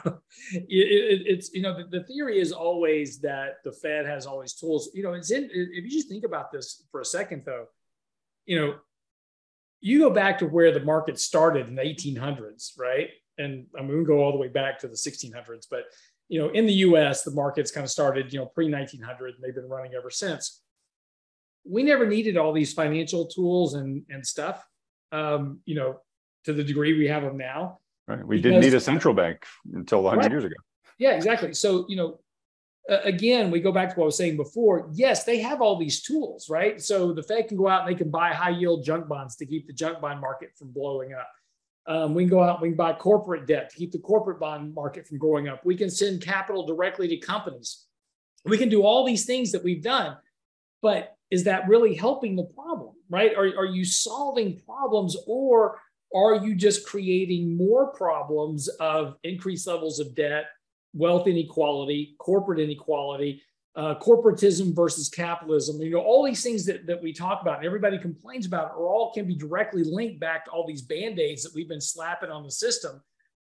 it, it, it's you know the, the, theory is always that the fed has always tools. You know it's in if you just think about this for a second though you know you go back to where the market started in the 1800s right and I mean, we go all the way back to the 1600s, but you know, in the U.S., the markets kind of started, you know, pre 1900, and they've been running ever since. We never needed all these financial tools and and stuff, um, you know, to the degree we have them now. Right. We because, didn't need a central bank until 100 right. years ago. Yeah, exactly. So, you know, uh, again, we go back to what I was saying before. Yes, they have all these tools, right? So the Fed can go out and they can buy high yield junk bonds to keep the junk bond market from blowing up. Um, we can go out, we can buy corporate debt to keep the corporate bond market from growing up. We can send capital directly to companies. We can do all these things that we've done, but is that really helping the problem, right? Are, are you solving problems or are you just creating more problems of increased levels of debt, wealth inequality, corporate inequality, uh, corporatism versus capitalism. You know, all these things that, that we talk about and everybody complains about are all can be directly linked back to all these band-aids that we've been slapping on the system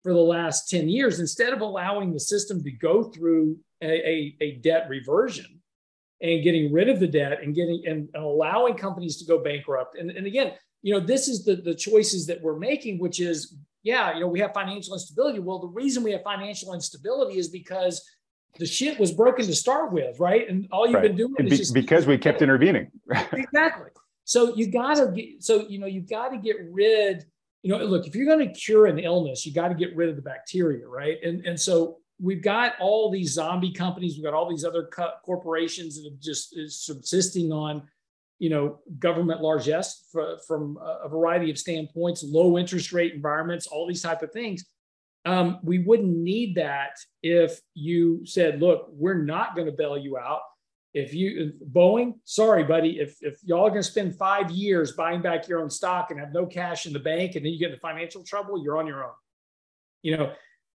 for the last 10 years instead of allowing the system to go through a, a, a debt reversion and getting rid of the debt and getting and, and allowing companies to go bankrupt. And, and again, you know, this is the, the choices that we're making, which is, yeah, you know, we have financial instability. Well, the reason we have financial instability is because the shit was broken to start with, right? And all you've right. been doing is Be- just because we kept intervening. exactly. So you got to get. So you know you got to get rid. You know, look, if you're going to cure an illness, you got to get rid of the bacteria, right? And and so we've got all these zombie companies. We've got all these other co- corporations that are just subsisting on, you know, government largesse for, from a variety of standpoints, low interest rate environments, all these type of things um, we wouldn't need that if you said, look, we're not going to bail you out. If you, if Boeing, sorry, buddy, if, if y'all are going to spend five years buying back your own stock and have no cash in the bank and then you get into financial trouble, you're on your own. You know,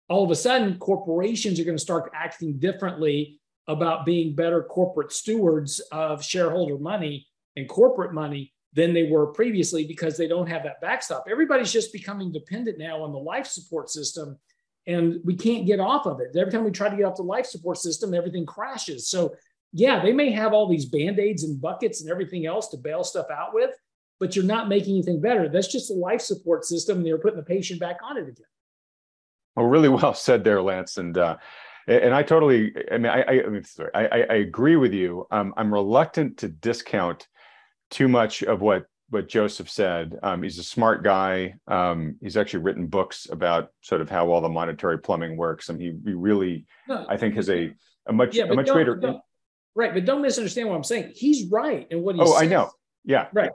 all of a sudden, corporations are going to start acting differently about being better corporate stewards of shareholder money and corporate money than they were previously because they don't have that backstop. Everybody's just becoming dependent now on the life support system and we can't get off of it. Every time we try to get off the life support system, everything crashes. So, yeah, they may have all these band aids and buckets and everything else to bail stuff out with, but you're not making anything better. That's just the life support system. They're putting the patient back on it again. Well, really well said there, Lance. And, uh, and I totally, I mean, I, I, I, I agree with you. Um, I'm reluctant to discount too much of what what Joseph said. Um, he's a smart guy. Um, he's actually written books about sort of how all the monetary plumbing works, and he, he really, no, I think, has a a much yeah, a much greater. Right, but don't misunderstand what I'm saying. He's right in what he. Oh, says. I know. Yeah. Right.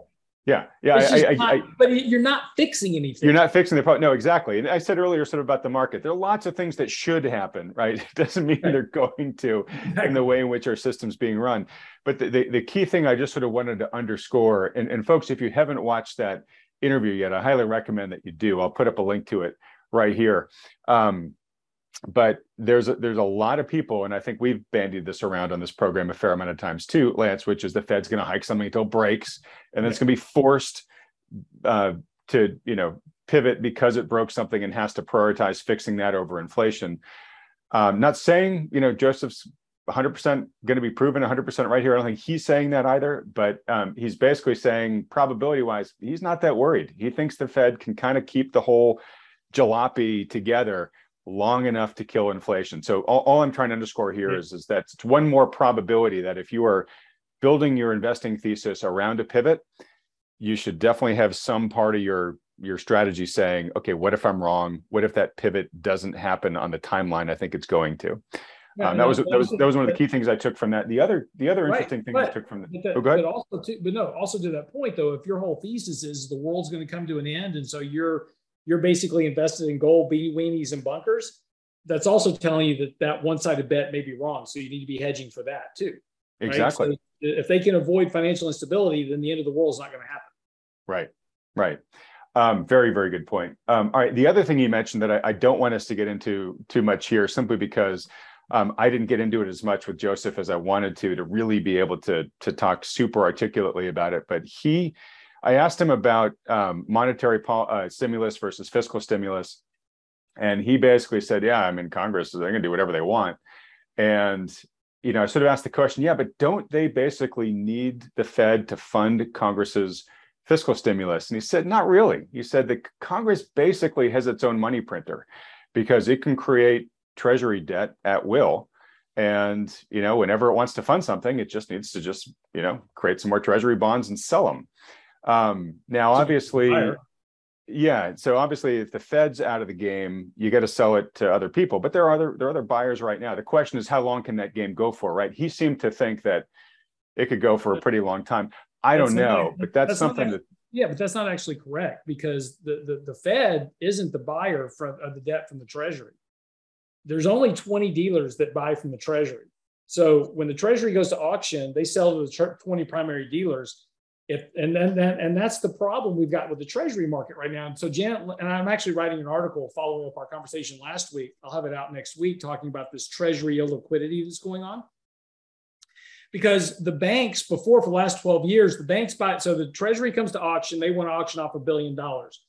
Yeah, yeah, I, I, not, I, but you're not fixing anything. You're not fixing the problem. No, exactly. And I said earlier, sort of about the market. There are lots of things that should happen, right? It doesn't mean right. they're going to, in the way in which our system's being run. But the, the, the, key thing I just sort of wanted to underscore, and, and folks, if you haven't watched that interview yet, I highly recommend that you do. I'll put up a link to it right here. Um, but there's a, there's a lot of people, and I think we've bandied this around on this program a fair amount of times too, Lance, which is the Fed's going to hike something until it breaks, and then it's going to be forced uh, to you know pivot because it broke something and has to prioritize fixing that over inflation. Um, not saying you know Joseph's 100% going to be proven 100% right here. I don't think he's saying that either, but um, he's basically saying probability wise, he's not that worried. He thinks the Fed can kind of keep the whole jalopy together long enough to kill inflation. So all, all I'm trying to underscore here yeah. is is that it's one more probability that if you are building your investing thesis around a pivot, you should definitely have some part of your your strategy saying, okay, what if I'm wrong? What if that pivot doesn't happen on the timeline I think it's going to? Yeah, um, that was that was that was one of the key things I took from that. The other the other right, interesting thing I took from the, oh, go ahead. But also to, but no, also to that point though, if your whole thesis is the world's going to come to an end, and so you're you're basically invested in gold, beanie weenies, and bunkers. That's also telling you that that one-sided bet may be wrong. So you need to be hedging for that too. Right? Exactly. So if they can avoid financial instability, then the end of the world is not going to happen. Right. Right. Um, very, very good point. Um, all right. The other thing you mentioned that I, I, don't want us to get into too much here, simply because um, I didn't get into it as much with Joseph as I wanted to, to really be able to to talk super articulately about it. But he I asked him about um, monetary uh, stimulus versus fiscal stimulus, and he basically said, "Yeah, I'm in Congress, so they're going to do whatever they want." And you know, I sort of asked the question, "Yeah, but don't they basically need the Fed to fund Congress's fiscal stimulus?" And he said, "Not really." He said that Congress basically has its own money printer because it can create treasury debt at will and you know whenever it wants to fund something it just needs to just you know create some more treasury bonds and sell them um, now, obviously, yeah. So obviously, if the Fed's out of the game, you got to sell it to other people. But there are other there are other buyers right now. The question is, how long can that game go for? Right? He seemed to think that it could go for a pretty long time. I don't know, not, but that's, that's something that. Yeah, but that's not actually correct because the, the, the Fed isn't the buyer from, of the debt from the Treasury. There's only 20 dealers that buy from the Treasury. So when the Treasury goes to auction, they sell to the 20 primary dealers if and then and, and that's the problem we've got with the treasury market right now. And so Janet and I'm actually writing an article following up our conversation last week. I'll have it out next week talking about this treasury illiquidity that's going on. Because the banks before for the last 12 years, the banks buy so the treasury comes to auction, they want to auction off a billion dollars.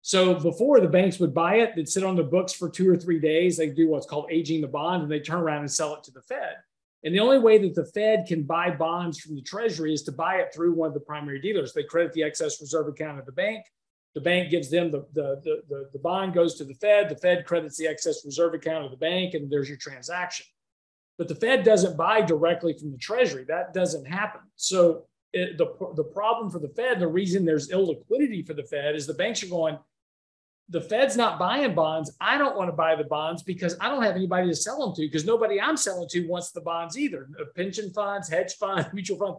So before the banks would buy it, they'd sit on their books for two or three days. They do what's called aging the bond, and they turn around and sell it to the Fed. And the only way that the Fed can buy bonds from the Treasury is to buy it through one of the primary dealers. They credit the excess reserve account of the bank. The bank gives them the, the, the, the, the bond goes to the Fed. The Fed credits the excess reserve account of the bank, and there's your transaction. But the Fed doesn't buy directly from the Treasury. That doesn't happen. So it, the, the problem for the Fed, the reason there's illiquidity for the Fed is the banks are going, the Fed's not buying bonds. I don't want to buy the bonds because I don't have anybody to sell them to because nobody I'm selling to wants the bonds either. Pension funds, hedge funds, mutual funds,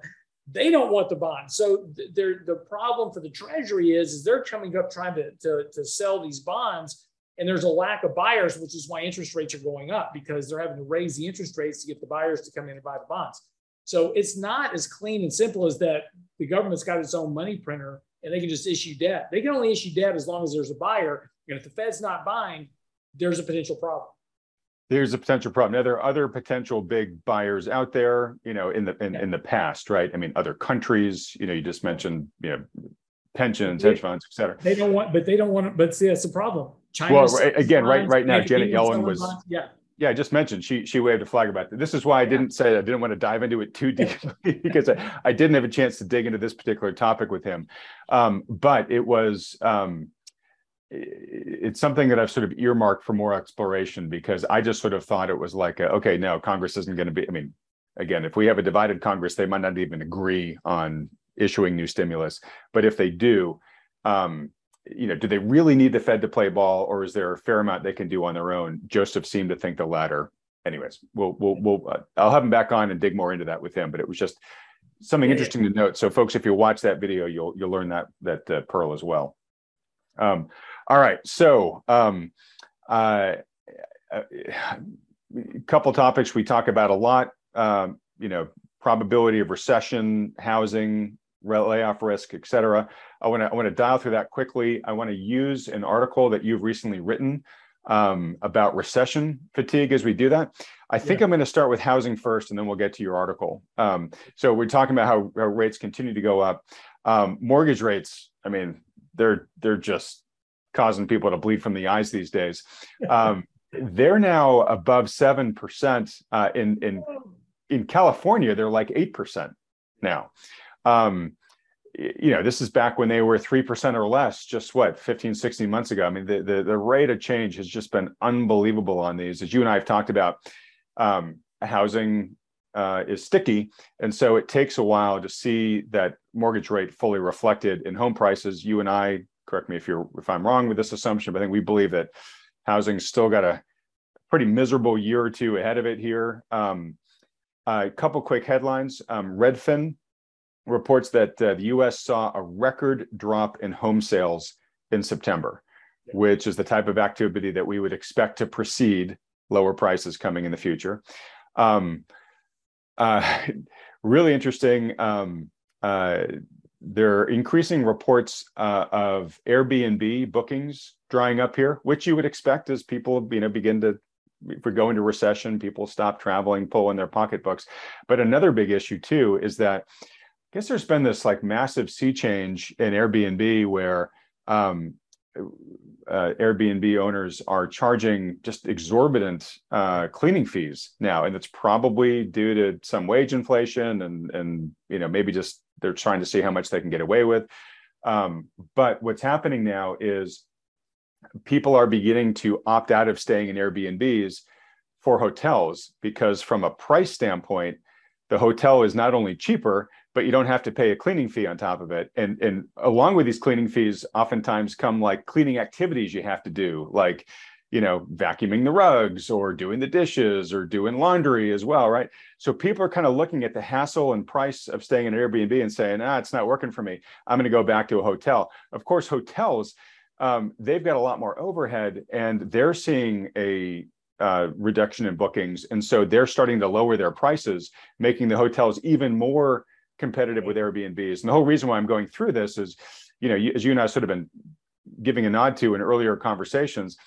they don't want the bonds. So the problem for the Treasury is, is they're coming up trying to, to, to sell these bonds and there's a lack of buyers, which is why interest rates are going up because they're having to raise the interest rates to get the buyers to come in and buy the bonds. So it's not as clean and simple as that the government's got its own money printer and they can just issue debt. They can only issue debt as long as there's a buyer. And if the Fed's not buying, there's a potential problem. there's a potential problem. Now there are other potential big buyers out there, you know, in the in, in the past, right? I mean, other countries, you know, you just mentioned, you know, pensions, hedge funds, et cetera. They don't want, but they don't want to, but see, that's the problem. China. Well, again, right, right now, Janet Yellen was, yeah. Yeah, I just mentioned she she waved a flag about that. This is why I didn't say I didn't want to dive into it too deeply because I, I didn't have a chance to dig into this particular topic with him. Um, but it was um, it's something that I've sort of earmarked for more exploration because I just sort of thought it was like, a, okay, no, Congress isn't going to be. I mean, again, if we have a divided Congress, they might not even agree on issuing new stimulus. But if they do, um, you know, do they really need the Fed to play ball, or is there a fair amount they can do on their own? Joseph seemed to think the latter. Anyways, we'll we'll we'll uh, I'll have him back on and dig more into that with him. But it was just something yeah, interesting to note. So, folks, if you watch that video, you'll you'll learn that that uh, pearl as well. Um, all right, so um, uh, a uh, couple topics we talk about a lot. Um, you know, probability of recession, housing, layoff risk, et cetera. I want to I want to dial through that quickly. I want to use an article that you've recently written um, about recession fatigue as we do that. I think yeah. I'm going to start with housing first, and then we'll get to your article. Um, so we're talking about how, how, rates continue to go up. Um, mortgage rates, I mean, they're they're just causing people to bleed from the eyes these days. Um, they're now above seven percent uh, in in in California. They're like eight percent now. Um, you know, this is back when they were 3% or less, just what, 15, 16 months ago. I mean, the, the, the rate of change has just been unbelievable on these. As you and I have talked about, um, housing uh, is sticky. And so it takes a while to see that mortgage rate fully reflected in home prices. You and I, correct me if you're if I'm wrong with this assumption, but I think we believe that housing's still got a pretty miserable year or two ahead of it here. Um, a couple quick headlines. Um, Redfin reports that uh, the US saw a record drop in home sales in September, which is the type of activity that we would expect to precede lower prices coming in the future. Um, uh, really interesting. Um, uh, there are increasing reports uh, of Airbnb bookings drying up here, which you would expect as people you know begin to if we go into recession, people stop traveling, pull in their pocketbooks. But another big issue too is that I guess there's been this like massive sea change in Airbnb where um, uh, Airbnb owners are charging just exorbitant uh, cleaning fees now, and it's probably due to some wage inflation and and you know maybe just they're trying to see how much they can get away with. Um, but what's happening now is people are beginning to opt out of staying in Airbnbs for hotels because from a price standpoint, the hotel is not only cheaper but you don't have to pay a cleaning fee on top of it. And and along with these cleaning fees, oftentimes come like cleaning activities you have to do, like you know vacuuming the rugs or doing the dishes or doing laundry as well, right? So people are kind of looking at the hassle and price of staying in an Airbnb and saying, ah, it's not working for me. I'm going to go back to a hotel. Of course, hotels. Um, they've got a lot more overhead and they're seeing a uh, reduction in bookings. And so they're starting to lower their prices, making the hotels even more competitive with Airbnbs. And the whole reason why I'm going through this is, you know, as you and I sort of been giving a nod to in earlier conversations,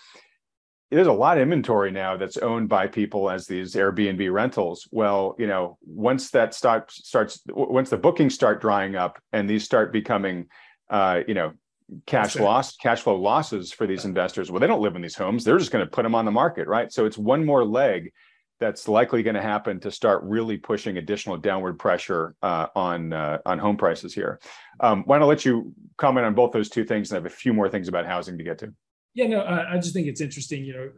there's a lot of inventory now that's owned by people as these Airbnb rentals. Well, you know, once that starts starts once the bookings start drying up and these start becoming, uh, you know, cash loss, cash flow losses for these investors. Well, they don't live in these homes; they're just going to put them on the market, right? So it's one more leg that's likely going to happen to start really pushing additional downward pressure uh, on uh, on home prices here. Um, why don't I let you comment on both those two things, and I have a few more things about housing to get to. Yeah, no, I, I just think it's interesting. You know,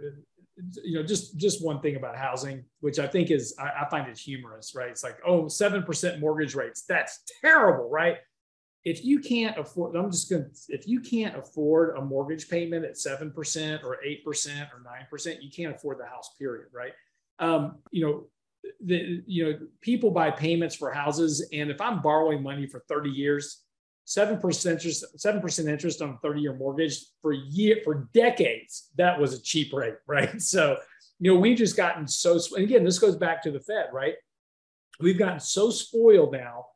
you know, just just one thing about housing, which I think is I, I find it humorous, right? It's like, oh, seven percent mortgage rates. That's terrible, right? If you can't afford, I'm just going to, if you can't afford a mortgage payment at 7% or 8% or 9%, you can't afford the house, period, right? Um, you know, the you know people buy payments for houses, and if I'm borrowing money for 30 years, seven percent interest, seven percent interest on a 30 year mortgage for year for decades, that was a cheap rate, right? So you know we've just gotten so. And again, this goes back to the Fed, right? We've gotten so spoiled now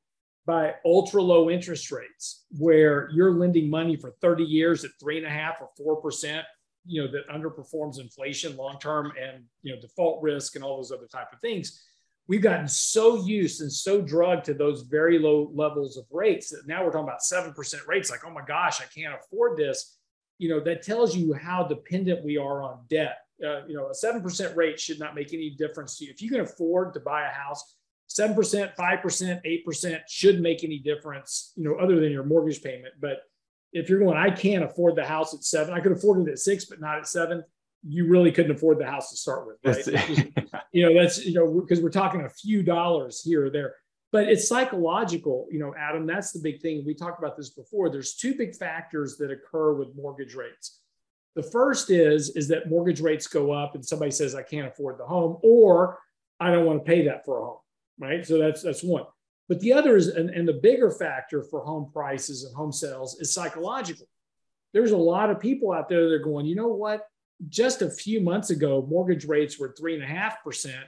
by ultra low interest rates where you're lending money for 30 years at three and a half or four percent you know that underperforms inflation long term and you know default risk and all those other type of things we've gotten so used and so drugged to those very low levels of rates that now we're talking about 7% rates like oh my gosh i can't afford this. You know that tells you how dependent we are on debt. Uh, you know a 7% rate should not make any difference to you. If you can afford to buy a house 7% 5% 8% should make any difference you know other than your mortgage payment. But if you're going, I can't afford the house at seven. I could afford it at six, but not at seven. You really couldn't afford the house to start with, right? Just, you know, that's you know because we're talking a few dollars here or there, but it's psychological. You know, Adam, that's the big thing. We talked about this before. There's two big factors that occur with mortgage rates. The first is is that mortgage rates go up, and somebody says I can't afford the home, or I don't want to pay that for a home, right? So that's that's one. But the other is, and, and the bigger factor for home prices and home sales is psychological. There's a lot of people out there that are going, you know what? Just a few months ago, mortgage rates were three and a half percent.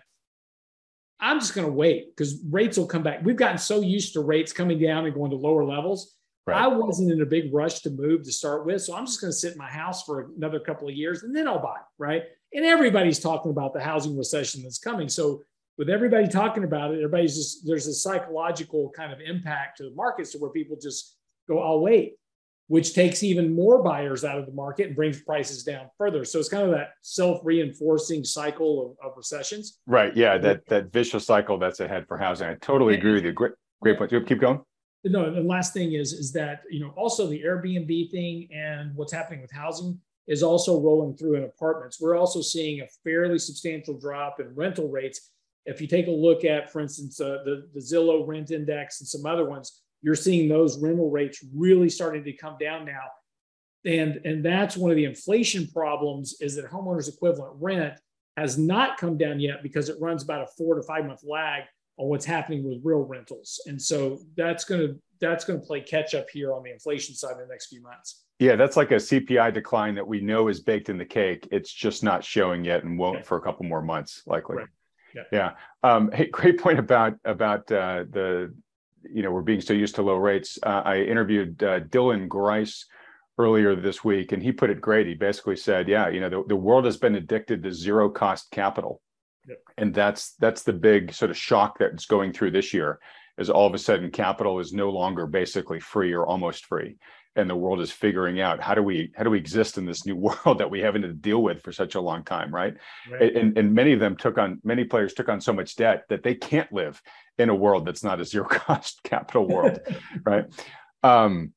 I'm just going to wait because rates will come back. We've gotten so used to rates coming down and going to lower levels. Right. I wasn't in a big rush to move to start with. So I'm just going to sit in my house for another couple of years and then I'll buy, right? And everybody's talking about the housing recession that's coming. So with everybody talking about it, everybody's just there's a psychological kind of impact to the markets to where people just go, I'll wait, which takes even more buyers out of the market and brings prices down further. So it's kind of that self-reinforcing cycle of, of recessions. Right. Yeah. That that vicious cycle that's ahead for housing. I totally agree with you. Great, great point. Keep going. No, the last thing is is that you know also the Airbnb thing and what's happening with housing is also rolling through in apartments. We're also seeing a fairly substantial drop in rental rates if you take a look at, for instance, uh, the, the Zillow rent index and some other ones, you're seeing those rental rates really starting to come down now. And, and that's one of the inflation problems is that homeowners equivalent rent has not come down yet because it runs about a four to five month lag on what's happening with real rentals. And so that's going to that's going to play catch up here on the inflation side in the next few months. Yeah, that's like a CPI decline that we know is baked in the cake. It's just not showing yet and won't okay. for a couple more months, likely. Right. Yeah. Yeah. Um, hey, great point about about uh, the you know we're being so used to low rates. Uh, I interviewed uh, Dylan Grice earlier this week, and he put it great. He basically said, "Yeah, you know, the, the world has been addicted to zero cost capital, yep. and that's that's the big sort of shock that's going through this year." Is all of a sudden capital is no longer basically free or almost free, and the world is figuring out how do we how do we exist in this new world that we haven't had to deal with for such a long time right, right. And, and many of them took on many players took on so much debt that they can't live in a world that's not a zero cost capital world right? Um,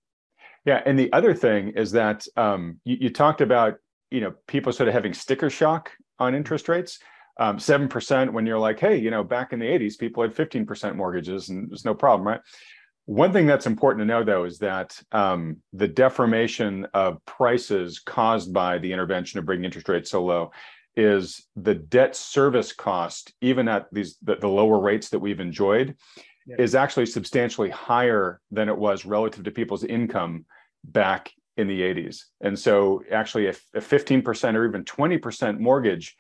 yeah and the other thing is that um, you, you, talked about you know people sort of having sticker shock on interest rates. Um, 7% when you're like hey you know back in the 80s people had 15% mortgages and there's no problem right one thing that's important to know, though, is that um, the deformation of prices caused by the intervention of bringing interest rates so low is the debt service cost, even at these the, the lower rates that we've enjoyed, yeah. is actually substantially higher than it was relative to people's income back in the 80s. And so, actually, if a 15% or even 20% mortgage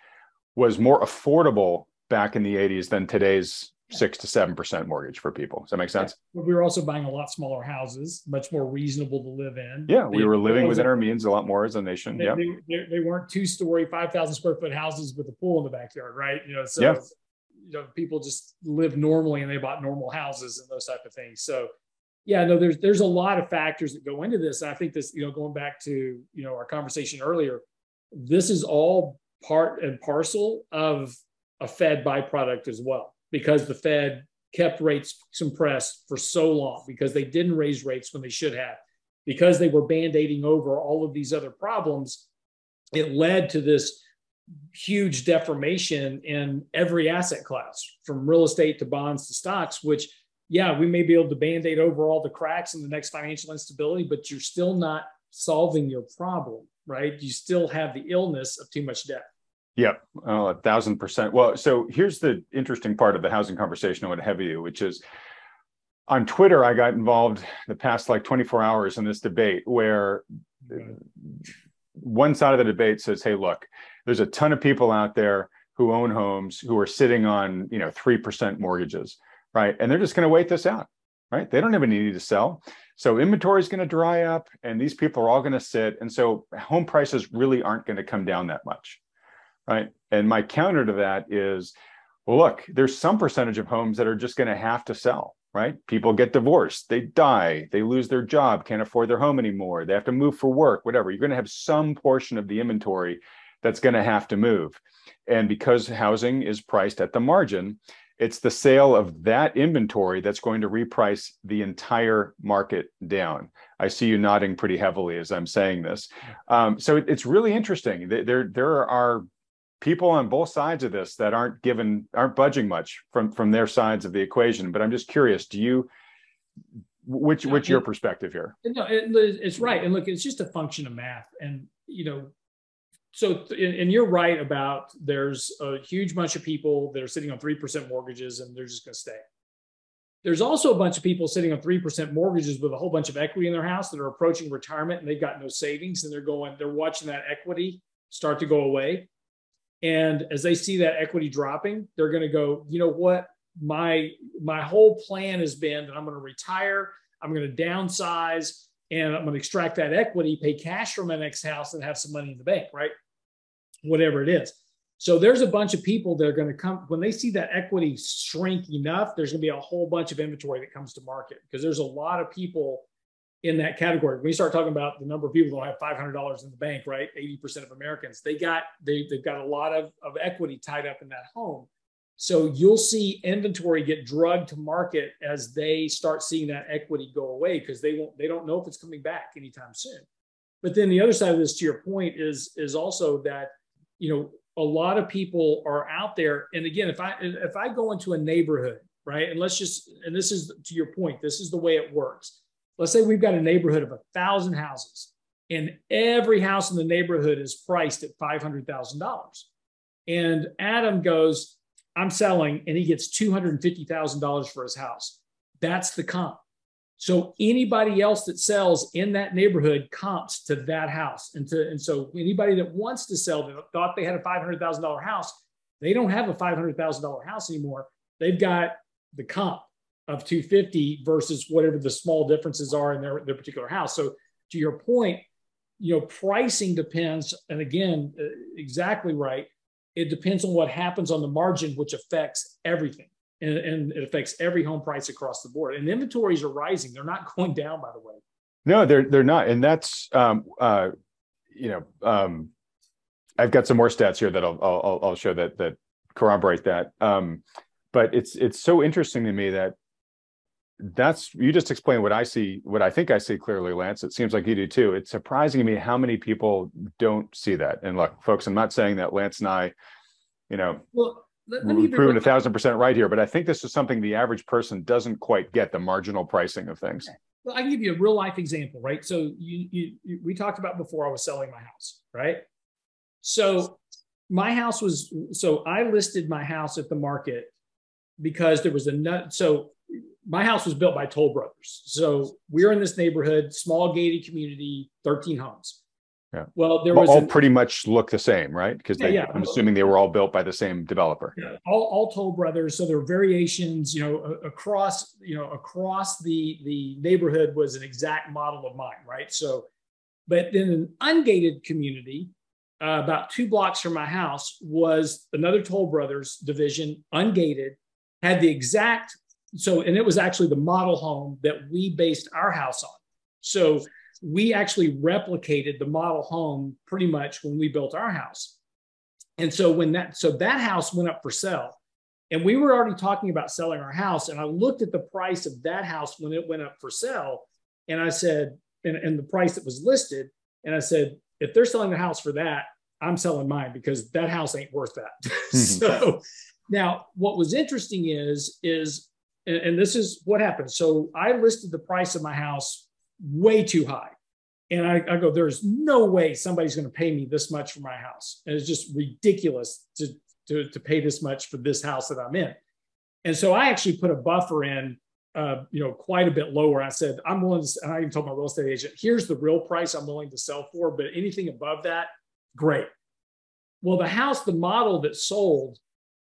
was more affordable back in the 80s than today's six to seven percent mortgage for people. Does that make sense? Yeah. we were also buying a lot smaller houses, much more reasonable to live in. Yeah, we were living within our means a lot more as a nation. Yeah, they, they, they, weren't two story, five thousand square foot houses with a pool in the backyard, right? You know, so yeah. you know people just live normally and they bought normal houses and those type of things. So yeah, no, there's there's a lot of factors that go into this. And I think this, you know, going back to you know our conversation earlier, this is all part and parcel of a Fed byproduct as well because the Fed kept rates suppressed for so long because they didn't raise rates when they should have, because they were band aiding over all of these other problems. It led to this huge deformation in every asset class, from real estate to bonds to stocks, which, yeah, we may be able to band aid over all the cracks in the next financial instability, but you're still not solving your problem, right? You still have the illness of too much debt. Yep, oh, a thousand percent. Well, so here's the interesting part of the housing conversation I want to have you, which is on Twitter, I got involved the past like 24 hours in this debate where one side of the debate says, hey, look, there's a ton of people out there who own homes who are sitting on, you know, 3% mortgages, right? And they're just going to wait this out, right? They don't have a need to sell. So inventory is going to dry up and these people are all going to sit. And so home prices really aren't going to come down that much. Right. And my counter to that is well, look, there's some percentage of homes that are just going to have to sell. Right. People get divorced, they die, they lose their job, can't afford their home anymore, they have to move for work, whatever. You're going to have some portion of the inventory that's going to have to move. And because housing is priced at the margin, it's the sale of that inventory that's going to reprice the entire market down. I see you nodding pretty heavily as I'm saying this. Um, so it, it's really interesting. There, there are people on both sides of this that aren't given, aren't budging much from from their sides of the equation. But I'm just curious. Do you? Which, which your perspective here? No, it, it's right. And look, it's just a function of math. And you know, so and you're right about there's a huge bunch of people that are sitting on 3% mortgages and they're just going to stay there's also a bunch of people sitting on 3% mortgages with a whole bunch of equity in their house that are approaching retirement and they've got no savings and they're going they're watching that equity start to go away and as they see that equity dropping they're going to go you know what my my whole plan has been that i'm going to retire i'm going to downsize and i'm going to extract that equity pay cash for my next house and have some money in the bank right whatever it is. So there's a bunch of people that are going to come when they see that equity shrink enough. There's going to be a whole bunch of inventory that comes to market because there's a lot of people in that category. When we start talking about the number of people that have $500 in the bank, right? 80% of Americans, they got they they've got a lot of, of equity tied up in that home. So you'll see inventory get drugged to market as they start seeing that equity go away because they won't they don't know if it's coming back anytime soon. But then the other side of this, to your point, is is also that you know, a lot of people are out there. And again, if I if I go into a neighborhood, right, and let's just and this is to your point, this is the way it works. Let's say we've got a neighborhood of a thousand houses, and every house in the neighborhood is priced at five hundred thousand dollars. And Adam goes, I'm selling, and he gets two hundred and fifty thousand dollars for his house. That's the comp. So anybody else that sells in that neighborhood comps to that house. And to and so anybody that wants to sell that thought they had a $500,000 house, they don't have a $500,000 house anymore. They've got the comp of 250 versus whatever the small differences are in their, their particular house. So to your point, you know, pricing depends, and again, uh, exactly right. It depends on what happens on the margin, which affects everything and, and it affects every home price across the board. And inventories are rising; they're not going down, by the way. No, they're they're not, and that's um, uh, you know um, I've got some more stats here that I'll I'll, I'll show that that corroborate that. Um, but it's it's so interesting to me that that's you just explained what I see, what I think I see clearly, Lance. It seems like you do too. It's surprising to me how many people don't see that. And look, folks, I'm not saying that Lance and I, you know, well, let, let proven a thousand percent right here, but I think this is something the average person doesn't quite get the marginal pricing of things. Well, I can give you a real life example, right? So you, you, you, we talked about before I was selling my house, right? So my house was so I listed my house at the market because there was a nut. So my house was built by Toll Brothers. So we're in this neighborhood, small gated community, 13 homes. Yeah. Well, there was all an, pretty much look the same, right? Because yeah, yeah, I'm assuming they were all built by the same developer. Yeah. All, all Toll Brothers. So there are variations, you know, across, you know, across the the neighborhood was an exact model of mine, right? So, but then an ungated community, uh, about two blocks from my house, was another Toll Brothers division, ungated, had the exact. So, and it was actually the model home that we based our house on. So we actually replicated the model home pretty much when we built our house. And so when that so that house went up for sale, and we were already talking about selling our house, and I looked at the price of that house when it went up for sale, and I said, and, and the price that was listed, and I said, if they're selling the house for that, I'm selling mine because that house ain't worth that. Mm-hmm. so now what was interesting is is and, and this is what happened. So I listed the price of my house way too high. And I, I go, there's no way somebody's going to pay me this much for my house. And it's just ridiculous to, to, to pay this much for this house that I'm in. And so I actually put a buffer in, uh, you know, quite a bit lower. I said, I'm willing to, and I even told my real estate agent, here's the real price I'm willing to sell for, but anything above that, great. Well, the house, the model that sold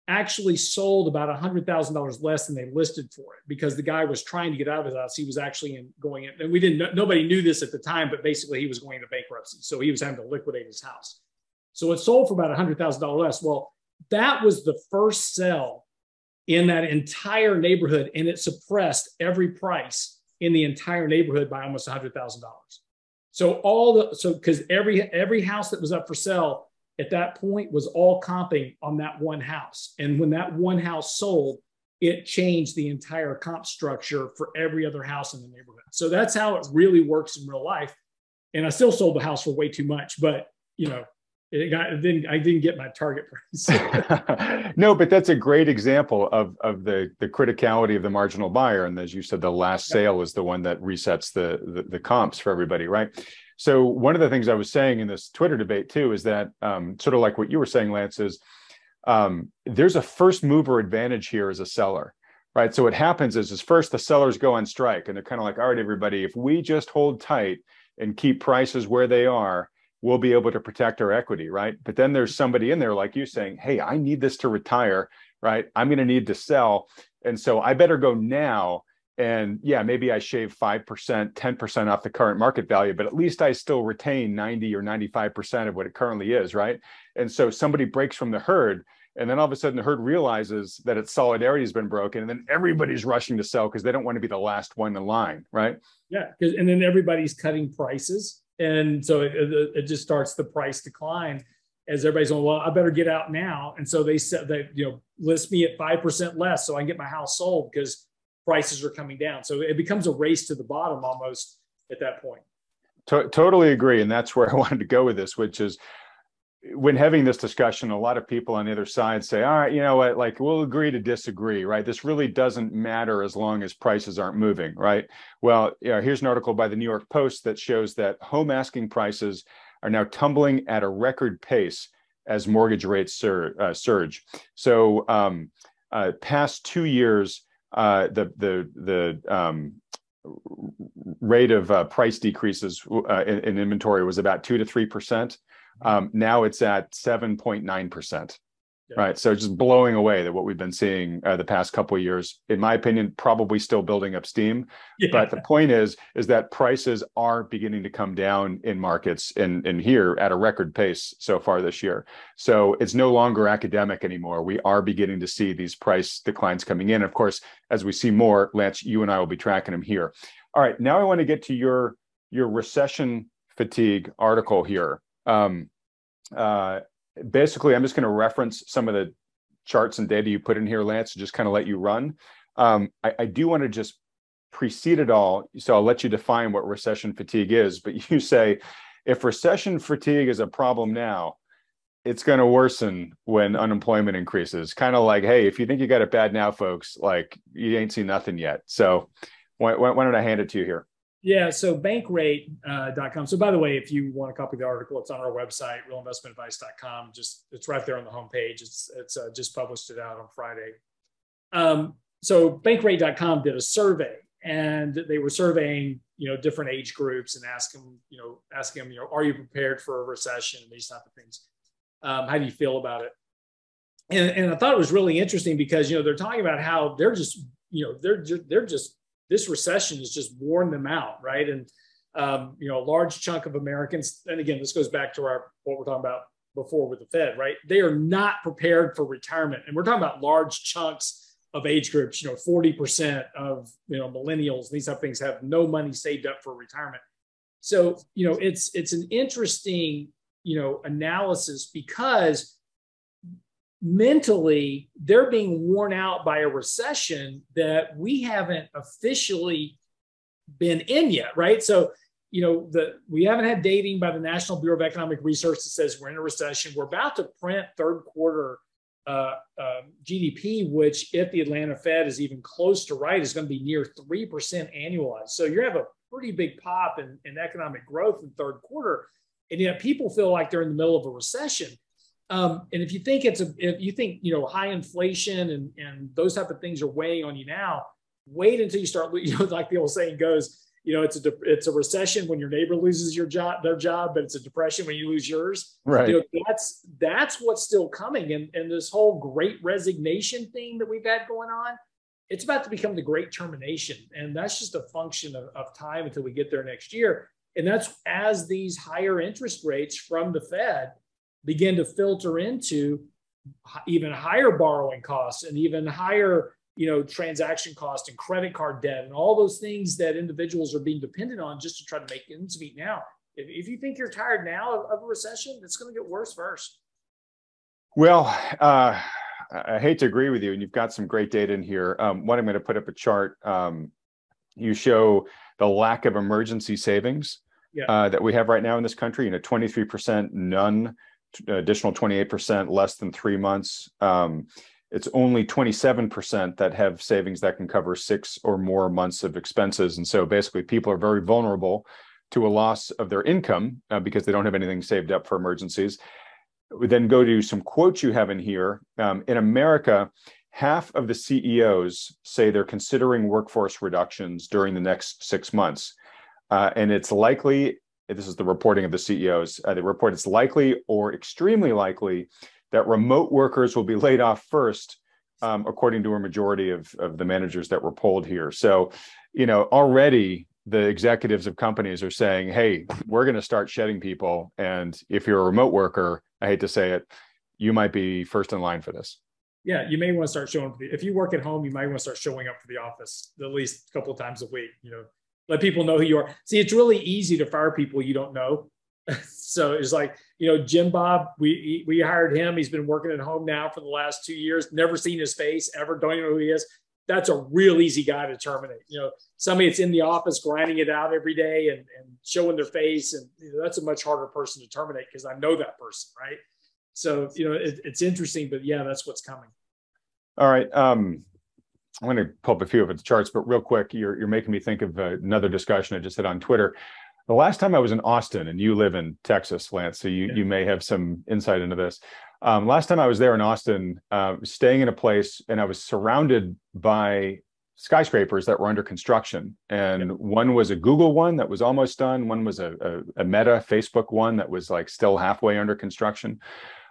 actually sold about $100,000 less than they listed for it because the guy was trying to get out of his house. He was actually in, going in, and we didn't, nobody knew this at the time, but basically he was going into bankruptcy. So he was having to liquidate his house. So it sold for about $100,000 less. Well, that was the first sell in that entire neighborhood, and it suppressed every price in the entire neighborhood by almost $100,000. So all the, so because every, every house that was up for sale at that point was all comping on that one house. And when that one house sold, it changed the entire comp structure for every other house in the neighborhood. So that's how it really works in real life. And I still sold the house for way too much, but you know, it got it didn't I didn't get my target price. no, but that's a great example of of the the criticality of the marginal buyer. And as you said, the last sale is the one that resets the, the, the comps for everybody, right? So one of the things I was saying in this Twitter debate too is that um, sort of like what you were saying, Lance, is um, there's a first mover advantage here as a seller, right? So what happens is, is first the sellers go on strike and they're kind of like, all right, everybody, if we just hold tight and keep prices where they are, we'll be able to protect our equity, right? But then there's somebody in there like you saying, hey, I need this to retire, right? I'm going to need to sell. And so I better go now and yeah maybe i shave 5% 10% off the current market value but at least i still retain 90 or 95% of what it currently is right and so somebody breaks from the herd and then all of a sudden the herd realizes that its solidarity has been broken and then everybody's rushing to sell because they don't want to be the last one in line right yeah and then everybody's cutting prices and so it, it just starts the price decline as everybody's going, well, I better get out now. And so they said that, you know, list me at 5% less so I can get my house sold because prices are coming down. So it becomes a race to the bottom almost at that point. To- totally agree. And that's where I wanted to go with this, which is when having this discussion, a lot of people on the other side say, all right, you know what, like we'll agree to disagree, right? This really doesn't matter as long as prices aren't moving, right? Well, you know, here's an article by the New York Post that shows that home asking prices are now tumbling at a record pace as mortgage rates sur- uh, surge. So, um, uh, past two years, uh, the the the um, rate of uh, price decreases uh, in, in, inventory was about two to three percent. Um, now it's at seven point nine percent. Right. So just blowing away that what we've been seeing uh, the past couple of years, in my opinion, probably still building up steam. Yeah. But the point is, is that prices are beginning to come down in markets in, in here at a record pace so far this year. So it's no longer academic anymore. We are beginning to see these price declines coming in. Of course, as we see more, Lance, you and I will be tracking them here. All right. Now I want to get to your your recession fatigue article here. Um, uh, basically, I'm just going to reference some of the charts and data you put in here, Lance, to just kind of let you run. Um, I, I do want to just precede it all. So I'll let you define what recession fatigue is. But you say if recession fatigue is a problem now, it's going to worsen when unemployment increases. Kind of like, hey, if you think you got it bad now, folks, like you ain't seen nothing yet. So why, why don't I hand it to you here? Yeah, so bankrate.com. Uh, so by the way, if you want a copy the article, it's on our website, realinvestmentadvice.com. Just it's right there on the homepage. It's it's uh, just published it out on Friday. Um, so bankrate.com did a survey and they were surveying, you know, different age groups and asking, you know, asking them, you know, are you prepared for a recession and these type of things? Um, how do you feel about it? And, and I thought it was really interesting because, you know, they're talking about how they're just, you know, they're, they're just this recession has just worn them out, right? And um, you know, a large chunk of Americans, and again, this goes back to our what we're talking about before with the Fed, right? They are not prepared for retirement, and we're talking about large chunks of age groups. You know, forty percent of you know millennials, these type of things have no money saved up for retirement. So you know, it's it's an interesting you know analysis because mentally they're being worn out by a recession that we haven't officially been in yet right? So you know the we haven't had dating by the national bureau of economic research that says we're in a recession. We're about to print third quarter uh, uh, gdp which if the atlanta fed is even close to right is going to be near 3% annualized. So you have a pretty big pop in, in economic growth in third quarter and yet people feel like they're in the middle of a recession um, and if you think it's a, if you think you know high inflation and and those type of things are weighing on you now, wait until you start, you know, like the old saying goes, you know, it's a it's a recession when your neighbor loses your job, their job, but it's a depression when you lose yours. Right. You know, that's that's what's still coming, and and this whole Great Resignation thing that we've had going on, it's about to become the Great Termination, and that's just a function of, of time until we get there next year. And that's as these higher interest rates from the Fed begin to filter into even higher borrowing costs and even higher you know transaction cost and credit card debt and all those things that individuals are being dependent on just to try to make ends meet now. If, if you think you're tired now of, of a recession it's going to get worse first. Well uh, i hate to agree with you and you've got some great data in here. Um, one i'm going to put up a chart um, you show the lack of emergency savings yeah. uh, that we have right now in this country you know 23% none additional 28% less than three months um, it's only 27% that have savings that can cover six or more months of expenses. And so basically, people are very vulnerable to a loss of their income uh, because they don't have anything saved up for emergencies. We then go to some quotes you have in here. Um, in America, half of the CEOs say they're considering workforce reductions during the next six months. Uh, and it's likely, this is the reporting of the CEOs, uh, they report it's likely or extremely likely that remote workers will be laid off first, um, according to a majority of, of the managers that were polled here. So, you know, already the executives of companies are saying, hey, we're going to start shedding people. And if you're a remote worker, I hate to say it, you might be first in line for this. Yeah, you may want to start showing. If you work at home, you might want to start showing up for the office at least a couple of times a week. You know, let people know who you are. See, it's really easy to fire people you don't know. so it's like you know Jim Bob. We we hired him. He's been working at home now for the last two years. Never seen his face ever. Don't even know who he is. That's a real easy guy to terminate. You know, somebody that's in the office grinding it out every day and, and showing their face, and you know, that's a much harder person to terminate because I know that person, right? So you know, it, it's interesting, but yeah, that's what's coming. All right. Um, I'm going to pull up a few of its charts, but real quick, you're you're making me think of uh, another discussion I just had on Twitter. The last time I was in Austin, and you live in Texas, Lance, so you, yeah. you may have some insight into this. Um, last time I was there in Austin, uh, staying in a place, and I was surrounded by skyscrapers that were under construction. And yeah. one was a Google one that was almost done. One was a, a, a Meta Facebook one that was like still halfway under construction.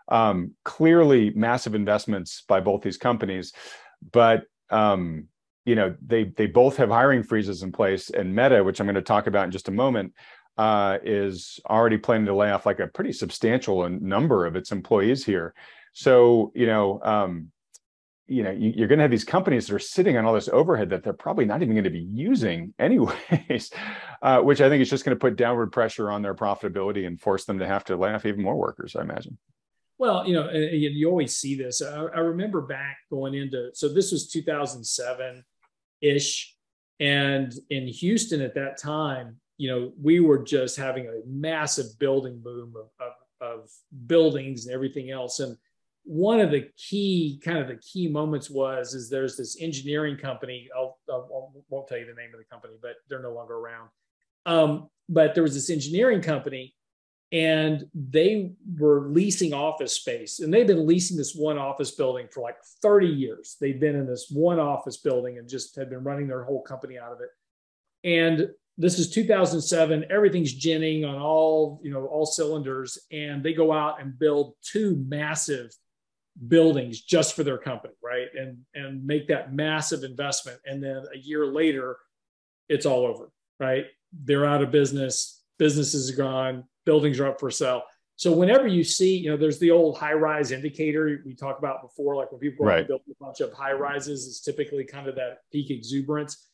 Um, clearly, massive investments by both these companies, but um, you know they they both have hiring freezes in place and meta which i'm going to talk about in just a moment uh, is already planning to lay off like a pretty substantial number of its employees here. So you know um, you know you, are going to have these companies that are sitting on all this overhead that they're probably not even going to be using anyways uh, which i think is just going to put downward pressure on their profitability and force them to have to lay off even more workers i imagine well, you know, you always see this. I, remember back going into so this was 2007 ish. And in Houston at that time, you know, we were just having a massive building boom of, of, of buildings and everything else. And one of the key kind of the key moments was is there's this engineering company I'll, I'll, won't tell you the name of the company but they're no longer around um, but there was this engineering company and they were leasing office space and they've been leasing this one office building for like 30 years. They've been in this one office building and just had been running their whole company out of it. And this is 2007 everything's ginning on all you know all cylinders and they go out and build two massive buildings just for their company right? And and make that massive investment and then a year later it's all over right? They're out of business business are gone buildings are up for sale. So whenever you see, you know, there's the old high rise indicator we talked about before, like when people right. build a bunch of high rises, is typically kind of that peak exuberance.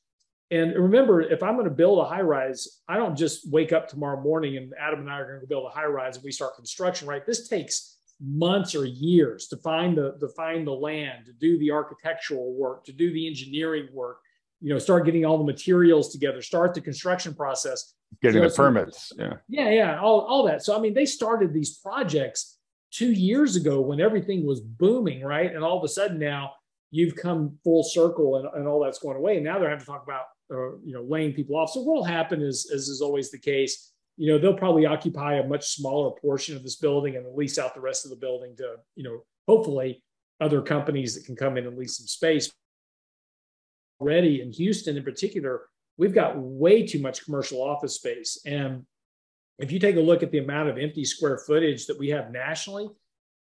And remember, if I'm going to build a high rise, I don't just wake up tomorrow morning and Adam and I are going to build a high rise and we start construction, right? This takes months or years to find the to find the land, to do the architectural work, to do the engineering work, you know, start getting all the materials together, start the construction process getting the permits. Yeah. Yeah. Yeah. All, all that. So, I mean, they started these projects two years ago when everything was booming, right? And all of a sudden now you've come full circle and, and all that's going away. And now they're having to talk about, uh, you know, laying people off. So what will happen is, as is always the case, you know, they'll probably occupy a much smaller portion of this building and lease out the rest of the building to, you know, hopefully other companies that can come in and lease some space. Already in Houston, in particular, we've got way too much commercial office space. And if you take a look at the amount of empty square footage that we have nationally,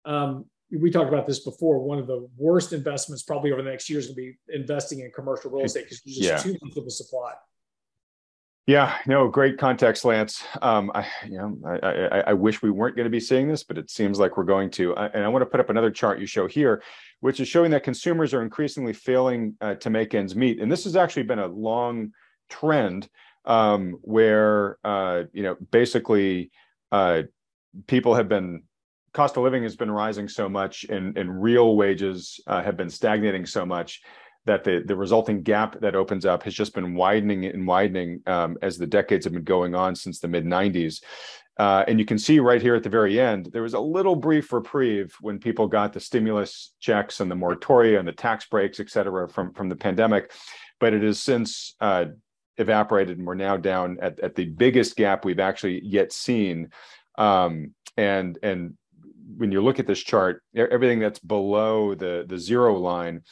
um, we talked about this before. One of the worst investments probably over the next year is going to be investing in commercial real estate because there's just yeah. too much of a supply. Yeah, no, great context, Lance. Um, I, you know, I, I, I, wish we weren't going to be seeing this, but it seems like we're going to. And I want to put up another chart you show here, which is showing that consumers are increasingly failing uh, to make ends meet. And this has actually been a long trend um, where, uh, you know, basically uh, people have been cost of living has been rising so much, and and real wages uh, have been stagnating so much that the, the resulting gap that opens up has just been widening and widening um, as the decades have been going on since the mid 90s. Uh, and you can see right here at the very end, there was a little brief reprieve when people got the stimulus checks and the moratoria and the tax breaks, et cetera, from, from the pandemic. But it has since uh, evaporated, and we're now down at, at the biggest gap we've actually yet seen. Um, and and when you look at this chart, everything that's below the the zero line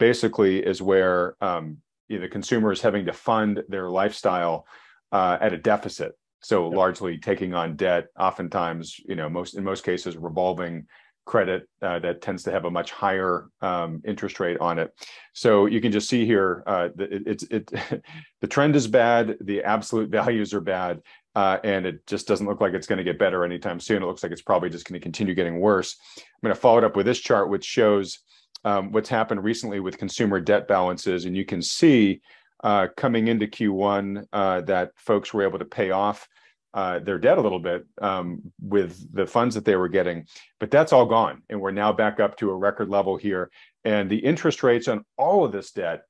basically is where um, you know, the consumer is having to fund their lifestyle uh, at a deficit. So yep. largely taking on debt, oftentimes, you know, most in most cases, revolving credit uh, that tends to have a much higher um, interest rate on it. So you can just see here, uh, it, it's it, the trend is bad, the absolute values are bad, uh, and it just doesn't look like it's going to get better anytime soon. It looks like it's probably just going to continue getting worse. I'm going to follow it up with this chart, which shows um, what's happened recently with consumer debt balances, and you can see uh, coming into Q1 uh, that folks were able to pay off uh, their debt a little bit um, with the funds that they were getting, but that's all gone, and we're now back up to a record level here, and the interest rates on all of this debt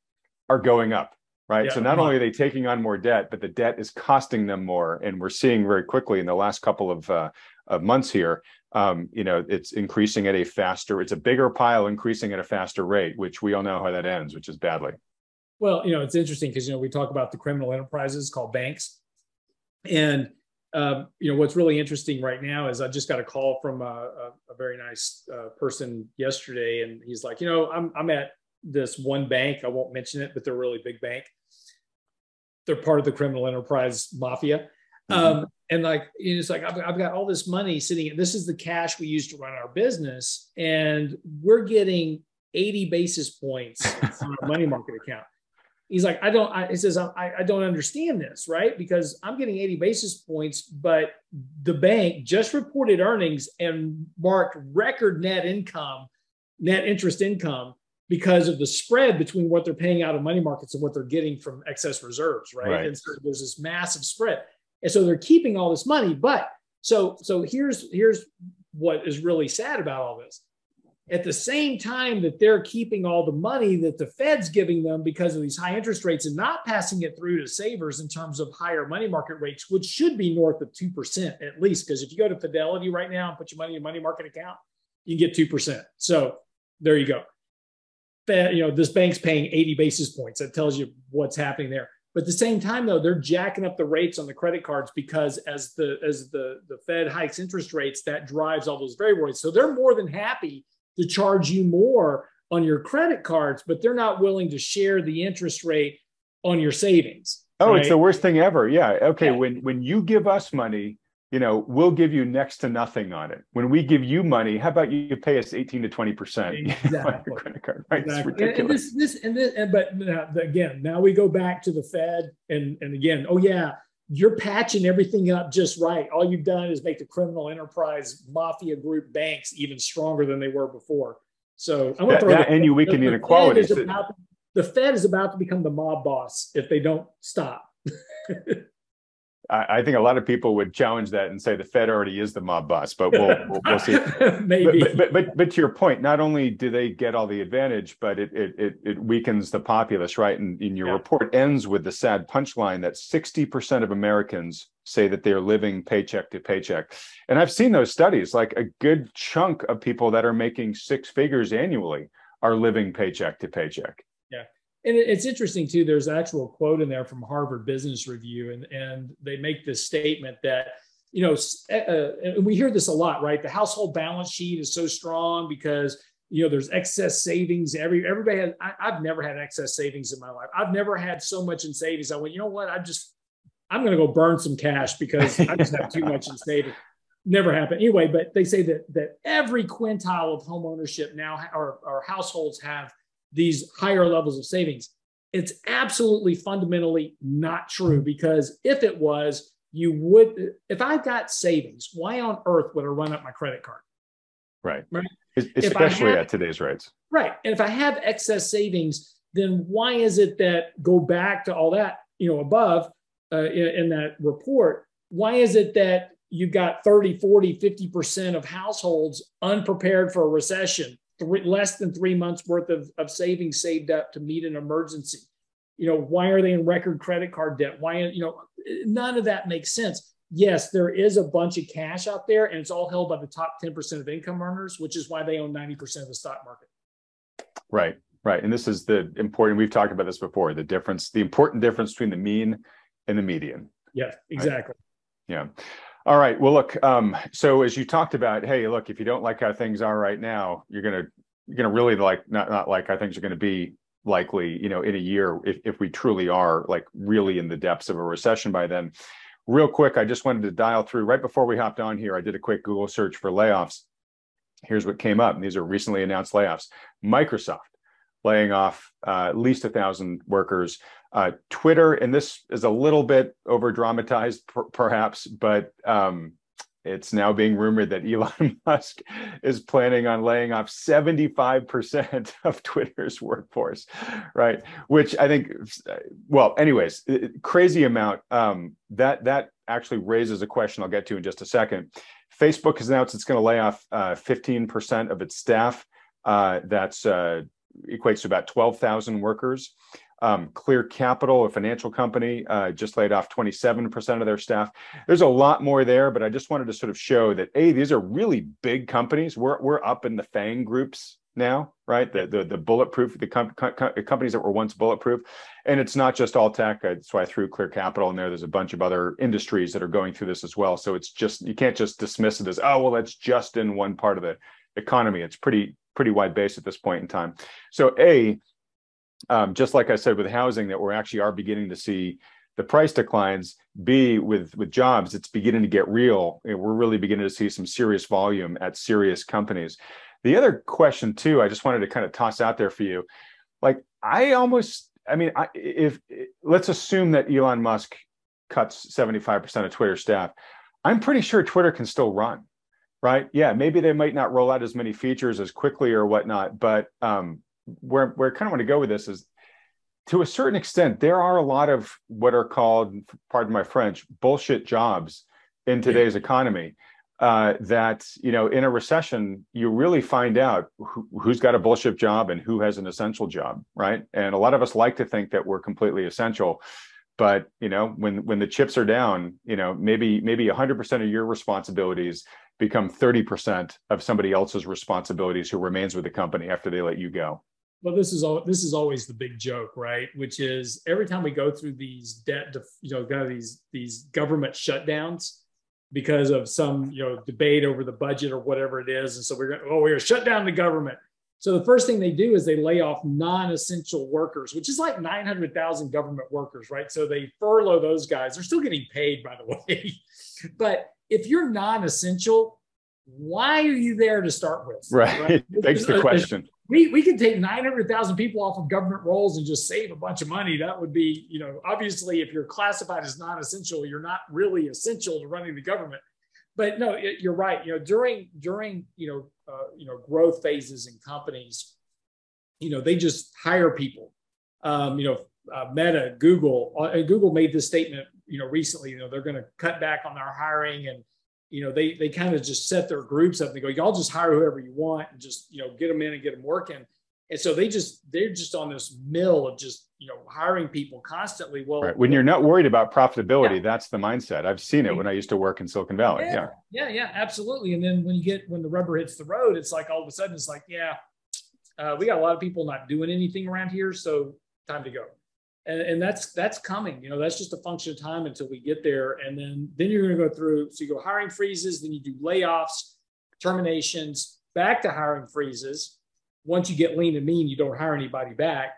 are going up. Right. Yeah, so not only are they taking on more debt, but the debt is costing them more. And we're seeing very quickly in the last couple of, uh, of months here um, you know, it's increasing at a faster, it's a bigger pile increasing at a faster rate, which we all know how that ends, which is badly. Well, you know, it's interesting because, you know, we talk about the criminal enterprises called banks. And, um, you know, what's really interesting right now is I just got a call from a, a, a very nice uh, person yesterday. And he's like, you know, I'm, I'm at this one bank. I won't mention it, but they're a really big bank. They're part of the criminal enterprise mafia. Mm-hmm. Um, and like it's like I've, I've, got all this money sitting this is the cash we use to run our business and we're getting 80 basis points on our money market account he's like i don't I, he says I, I don't understand this right because i'm getting 80 basis points but the bank just reported earnings and marked record net income net interest income because of the spread between what they're paying out of money markets and what they're getting from excess reserves right, right. and so there's this massive spread and so they're keeping all this money. But so so here's here's what is really sad about all this. At the same time that they're keeping all the money that the Fed's giving them because of these high interest rates and not passing it through to savers in terms of higher money market rates, which should be north of 2% at least. Because if you go to Fidelity right now and put your money in a money market account, you can get 2%. So there you go. Fed, you know, this bank's paying 80 basis points. That tells you what's happening there. But at the same time, though, they're jacking up the rates on the credit cards because as the as the the Fed hikes interest rates, that drives all those variable rates. So they're more than happy to charge you more on your credit cards, but they're not willing to share the interest rate on your savings. Oh, right? it's the worst thing ever. Yeah. Okay. Yeah. When when you give us money, you know, we'll give you next to nothing on it. When we give you money, how about you pay us 18 to 20 percent exactly. on your credit card? Right? Exactly. And, and, this, this, and this, and but now, again, now we go back to the Fed, and and again, oh yeah, you're patching everything up just right. All you've done is make the criminal enterprise mafia group banks even stronger than they were before. So I'm going to throw that, and you weaken the inequality. The Fed is about to become the mob boss if they don't stop. I, think a lot of people would challenge that and say the Fed already is the mob boss, but we'll we'll, we'll see. Maybe, but, but, but but to your point, not only do they get all the advantage, but it it it, it weakens the populace, right? And, and your yeah. report ends with the sad punchline that sixty percent of Americans say that they're living paycheck to paycheck, and I've seen those studies. Like a good chunk of people that are making six figures annually are living paycheck to paycheck and it's interesting too there's an actual quote in there from harvard business review and, and they make this statement that you know uh, and we hear this a lot right the household balance sheet is so strong because you know, there's excess savings. Every everybody has. I, have never had excess savings in my life. I've never had so much in savings. I went, you know what? I just I'm going to go burn some cash because I just have too much in savings. Never happened anyway. But they say that that every quintile of home ownership now or, or households have these higher levels of savings. It's absolutely fundamentally not true because if it was, you would. If I've got savings, why on earth would I run up my credit card? Right. Right especially have, at today's rates. Right. And if I have excess savings, then why is it that go back to all that, you know, above uh, in, in that report? Why is it that you've got 30, 40, 50% of households unprepared for a recession, three, less than three months worth of, of savings saved up to meet an emergency? You know, why are they in record credit card debt? Why, you know, none of that makes sense yes, there is a bunch of cash out there, and it's all held by the top 10% of income earners, which is why they own 90% of the stock market. Right, right. And this is the important, we've talked about this before the difference, the important difference between the mean and the median. Yeah, exactly. Right? Yeah. All right. Well, look. Um, so as you talked about, hey, look, if you don't like how things are right now, you're gonna you're gonna really like not not like how things are to be likely, you know, in a year if if we truly are like really in the depths of a recession by then. Real quick, I just wanted to dial through right before we hopped on here. I did a quick Google search for layoffs. Here's what came up. And these are recently announced layoffs. Microsoft laying off uh, at least a thousand workers. Uh, Twitter, and this is a little bit over dramatized, per- perhaps, but um, it's now being rumored that Elon Musk is planning on laying off 75% of Twitter's workforce, right? Which I think, well, anyways, crazy amount. Um, that that actually raises a question I'll get to in just a second. Facebook has announced it's going to lay off uh, 15% of its staff. Uh, that's uh, equates to about 12,000 workers. Um, Clear Capital, a financial company, uh, just laid off 27% of their staff. There's a lot more there, but I just wanted to sort of show that a these are really big companies. We're we're up in the FANG groups now, right? The the, the bulletproof the com- com- companies that were once bulletproof, and it's not just all tech. That's why I threw Clear Capital in there. There's a bunch of other industries that are going through this as well. So it's just you can't just dismiss it as oh well, that's just in one part of the economy. It's pretty pretty wide base at this point in time. So a um, just like I said with housing, that we're actually are beginning to see the price declines. B with with jobs, it's beginning to get real. We're really beginning to see some serious volume at serious companies. The other question too, I just wanted to kind of toss out there for you, like I almost, I mean, I, if let's assume that Elon Musk cuts seventy five percent of Twitter staff, I'm pretty sure Twitter can still run right? Yeah, maybe they might not roll out as many features as quickly or whatnot, but um, where where I kind of want to go with this is to a certain extent, there are a lot of what are called, pardon my French, bullshit jobs in today's economy. Uh, that you know, in a recession, you really find out who, who's got a bullshit job and who has an essential job, right? And a lot of us like to think that we're completely essential, but you know, when when the chips are down, you know, maybe maybe 100% of your responsibilities become 30% of somebody else's responsibilities who remains with the company after they let you go well this is all this is always the big joke right? Which is every time we go through these debt you know kind of these these government shutdowns because of some you know debate over the budget or whatever it is. And so we're going oh we're going to shut down the government. So the first thing they do is they lay off non-essential workers which is like 900000 government workers right? So they furlough those guys. They're still getting paid by the way. But if you're non-essential why are you there to start with? Right, right? begs the question we, we could take 900,000 people off of government rolls and just save a bunch of money. That would be, you know, obviously, if you're classified as non essential, you're not really essential to running the government. But no, it, you're right. You know, during, during, you know, uh, you know, growth phases in companies, you know, they just hire people. Um, you know, uh, Meta, Google, uh, Google made this statement, you know, recently, you know, they're going to cut back on their hiring and, you know, they they kind of just set their groups up and they go, y'all just hire whoever you want and just, you know, get them in and get them working. And so they just they're just on this mill of just, you know, hiring people constantly. Well, right. when you're not worried about profitability, yeah. that's the mindset. I've seen it when I used to work in Silicon Valley. Yeah. yeah. Yeah, yeah, absolutely. And then when you get when the rubber hits the road, it's like all of a sudden it's like, yeah, uh, we got a lot of people not doing anything around here, so time to go and, and that's that's coming. You know, that's just a function of time until we get there, and then then you're going to go through. So you go hiring freezes, then you do layoffs, terminations, back to hiring freezes, once you get lean and mean, you don't hire anybody back.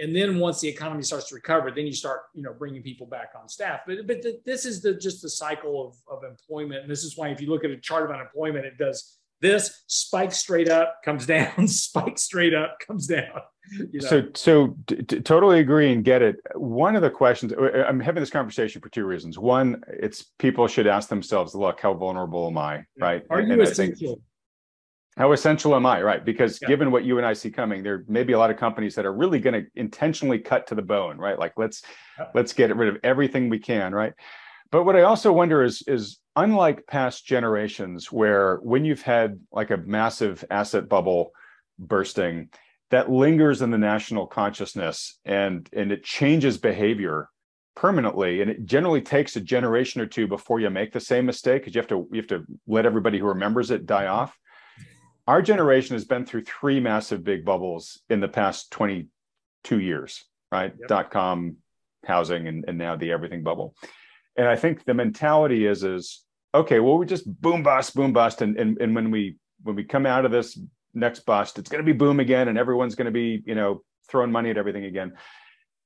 And then once the economy starts to recover, then you start, you know, bringing people back on staff. But but the, this is the just the cycle of, of employment. And this is why if you look at a chart of unemployment, it does this spike straight up, comes down, spike straight up, comes down. You know? So, so t- t- totally agree and get it. One of the questions uh, I'm having this conversation for two reasons. One, it's people should ask themselves, "Look, how vulnerable am I?" Right? Are you and essential? how essential am I? Right? Because yeah. given what you and I see coming, there may be a lot of companies that are really going to intentionally cut to the bone. Right? Like let's yeah. let's get rid of everything we can. Right? But what I also wonder is is unlike past generations where when you've had like a massive asset bubble bursting that lingers in the national consciousness and and it changes behavior permanently and it generally takes a generation or two before you make the same mistake because you have to you have to let everybody who remembers it die off. Our generation has been through three massive big bubbles in the past 22 years right? Yep. dot com housing and, and now the everything bubble and I think the mentality is is okay, well, we just boom bust, boom bust, and and and when we when we come out of this next bust, it's going to be boom again, and everyone's going to be you know throwing money at everything again.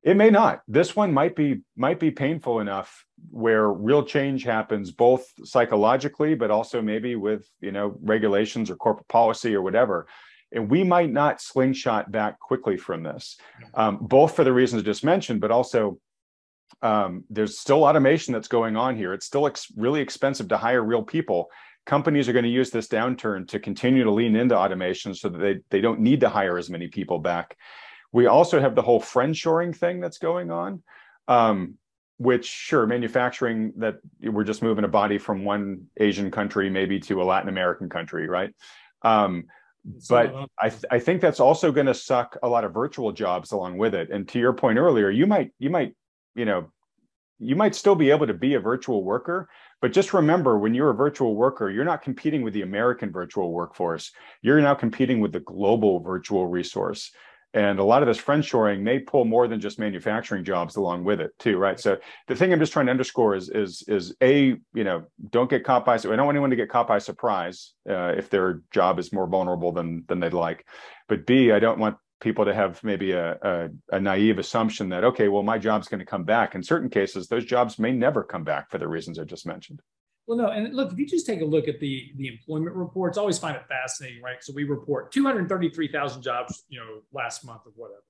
It may not. This one might be might be painful enough where real change happens both psychologically, but also maybe with you know regulations or corporate policy or whatever. And we might not slingshot back quickly from this, um, both for the reasons I just mentioned, but also um, there's still automation that's going on here. It's still ex- really expensive to hire real people. Companies are going to use this downturn to continue to lean into automation so that they, they don't need to hire as many people back. We also have the whole friendshoring thing that's going on, um, which, sure, manufacturing that we're just moving a body from one Asian country maybe to a Latin American country, right? Um, but I, th- I think that's also going to suck a lot of virtual jobs along with it. And to your point earlier, you might you might you know you might still be able to be a virtual worker but just remember when you're a virtual worker you're not competing with the american virtual workforce. You're now competing with the global virtual resource. And a lot of this friendshoring may pull more than just manufacturing jobs along with it too right? So the thing i'm just trying to underscore is is is a you know don't get caught by i don't want anyone to get caught by surprise uh, if their job is more vulnerable than than they'd like. But b i don't want people to have maybe a, a, a, naive assumption that okay well my job's going to come back. In certain cases those jobs may never come back for the reasons i just mentioned. Well no and look if you just take a look at the the employment reports always find it fascinating right? So we report 233000 jobs you know last month or whatever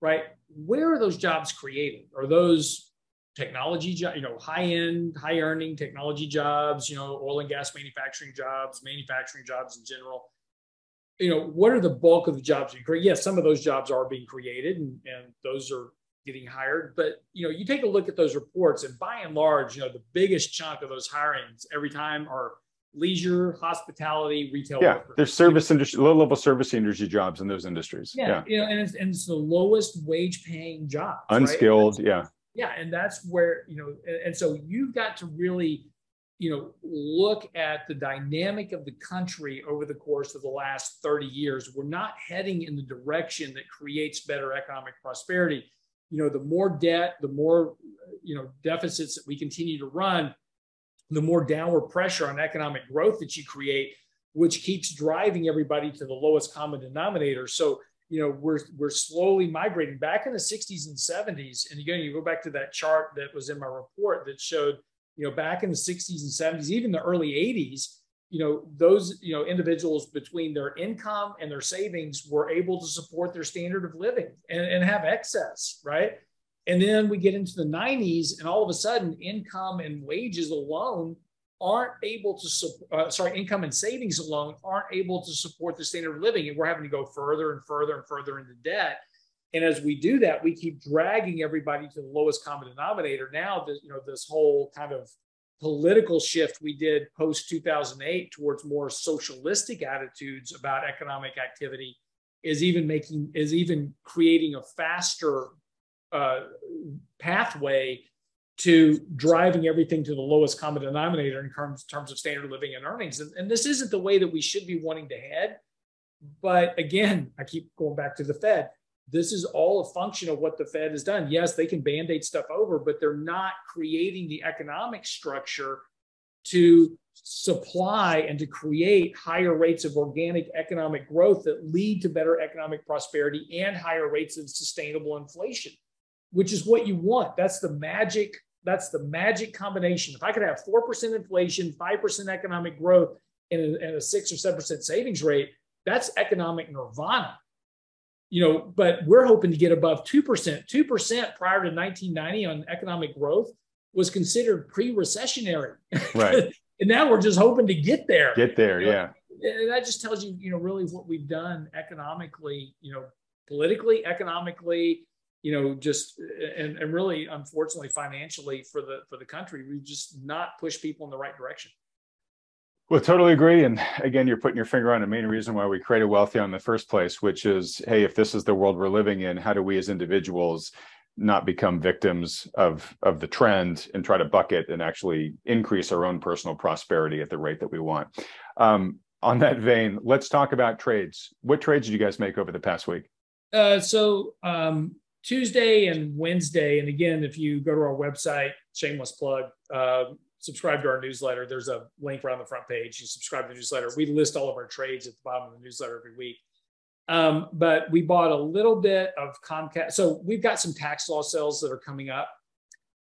right? Where are those jobs created? Are those technology you know high end high earning technology jobs you know oil and gas manufacturing jobs manufacturing jobs in general you know, what are the bulk of the jobs being created? Yes, some of those jobs are being created and, and those are getting hired. But, you know, you take a look at those reports and by and large, you know, the biggest chunk of those hirings every time are leisure, hospitality, retail. Yeah, workers. there's service industry, low level service industry jobs in those industries. Yeah, yeah. you know, and it's, and it's the lowest wage paying jobs. Unskilled, right? yeah. Yeah, and that's where you know, and, and so you've got to really you know, look at the dynamic of the country over the course of the last 30 years, we're not heading in the direction that creates better economic prosperity. You know, the more debt, the more, you know, deficits that we continue to run, the more downward pressure on economic growth that you create, which keeps driving everybody to the lowest common denominator. So, you know, we're we're slowly migrating back in the 60s and 70s. And again, you go back to that chart that was in my report that showed you know, back in the 60s and 70s, even the early 80s, you know, those, you know, individuals between their income and their savings were able to support their standard of living and, and have excess, right? And then we get into the 90s, and all of a sudden, income and wages alone aren't able to uh, sorry income and savings alone aren't able to support the standard of living and we're having to go further and further and further into debt and as we do that, we keep dragging everybody to the lowest common denominator. Now, you know, this whole kind of political shift we did post 2008 towards more socialistic attitudes about economic activity is even making is even creating a faster uh, pathway to driving everything to the lowest common denominator in terms, terms of standard living and earnings. And, and this isn't the way that we should be wanting to head. But again, I keep going back to the Fed this is all a function of what the Fed has done. Yes, they can band aid stuff over, but they're not creating the economic structure to supply and to create higher rates of organic economic growth that lead to better economic prosperity and higher rates of sustainable inflation, which is what you want. That's the magic. That's the magic combination. If I could have 4% inflation, 5% economic growth, and a, and a six or 7% savings rate, that's economic nirvana. You know, but we're hoping to get above 2%. 2% prior to 1990 on economic growth was considered pre-recessionary. Right. and now we're just hoping to get there. Get there, you know? yeah. And that just tells you, you know, really what we've done economically, you know, politically, economically, you know, just and, and really unfortunately financially for the for the country, we just not push people in the right direction. Well, totally agree. And again, you're putting your finger on the main reason why we created Wealthion in the first place, which is, hey, if this is the world we're living in, how do we as individuals not become victims of of the trend and try to bucket and actually increase our own personal prosperity at the rate that we want. Um, on that vein, let's talk about trades. What trades did you guys make over the past week? Uh, so um, Tuesday and Wednesday, and again, if you go to our website, shameless plug, uh, subscribe to our newsletter. There's a link right on the front page. You subscribe to the newsletter. We list all of our trades at the bottom of the newsletter every week. Um, but we bought a little bit of Comcast. So we've got some tax loss sales that are coming up.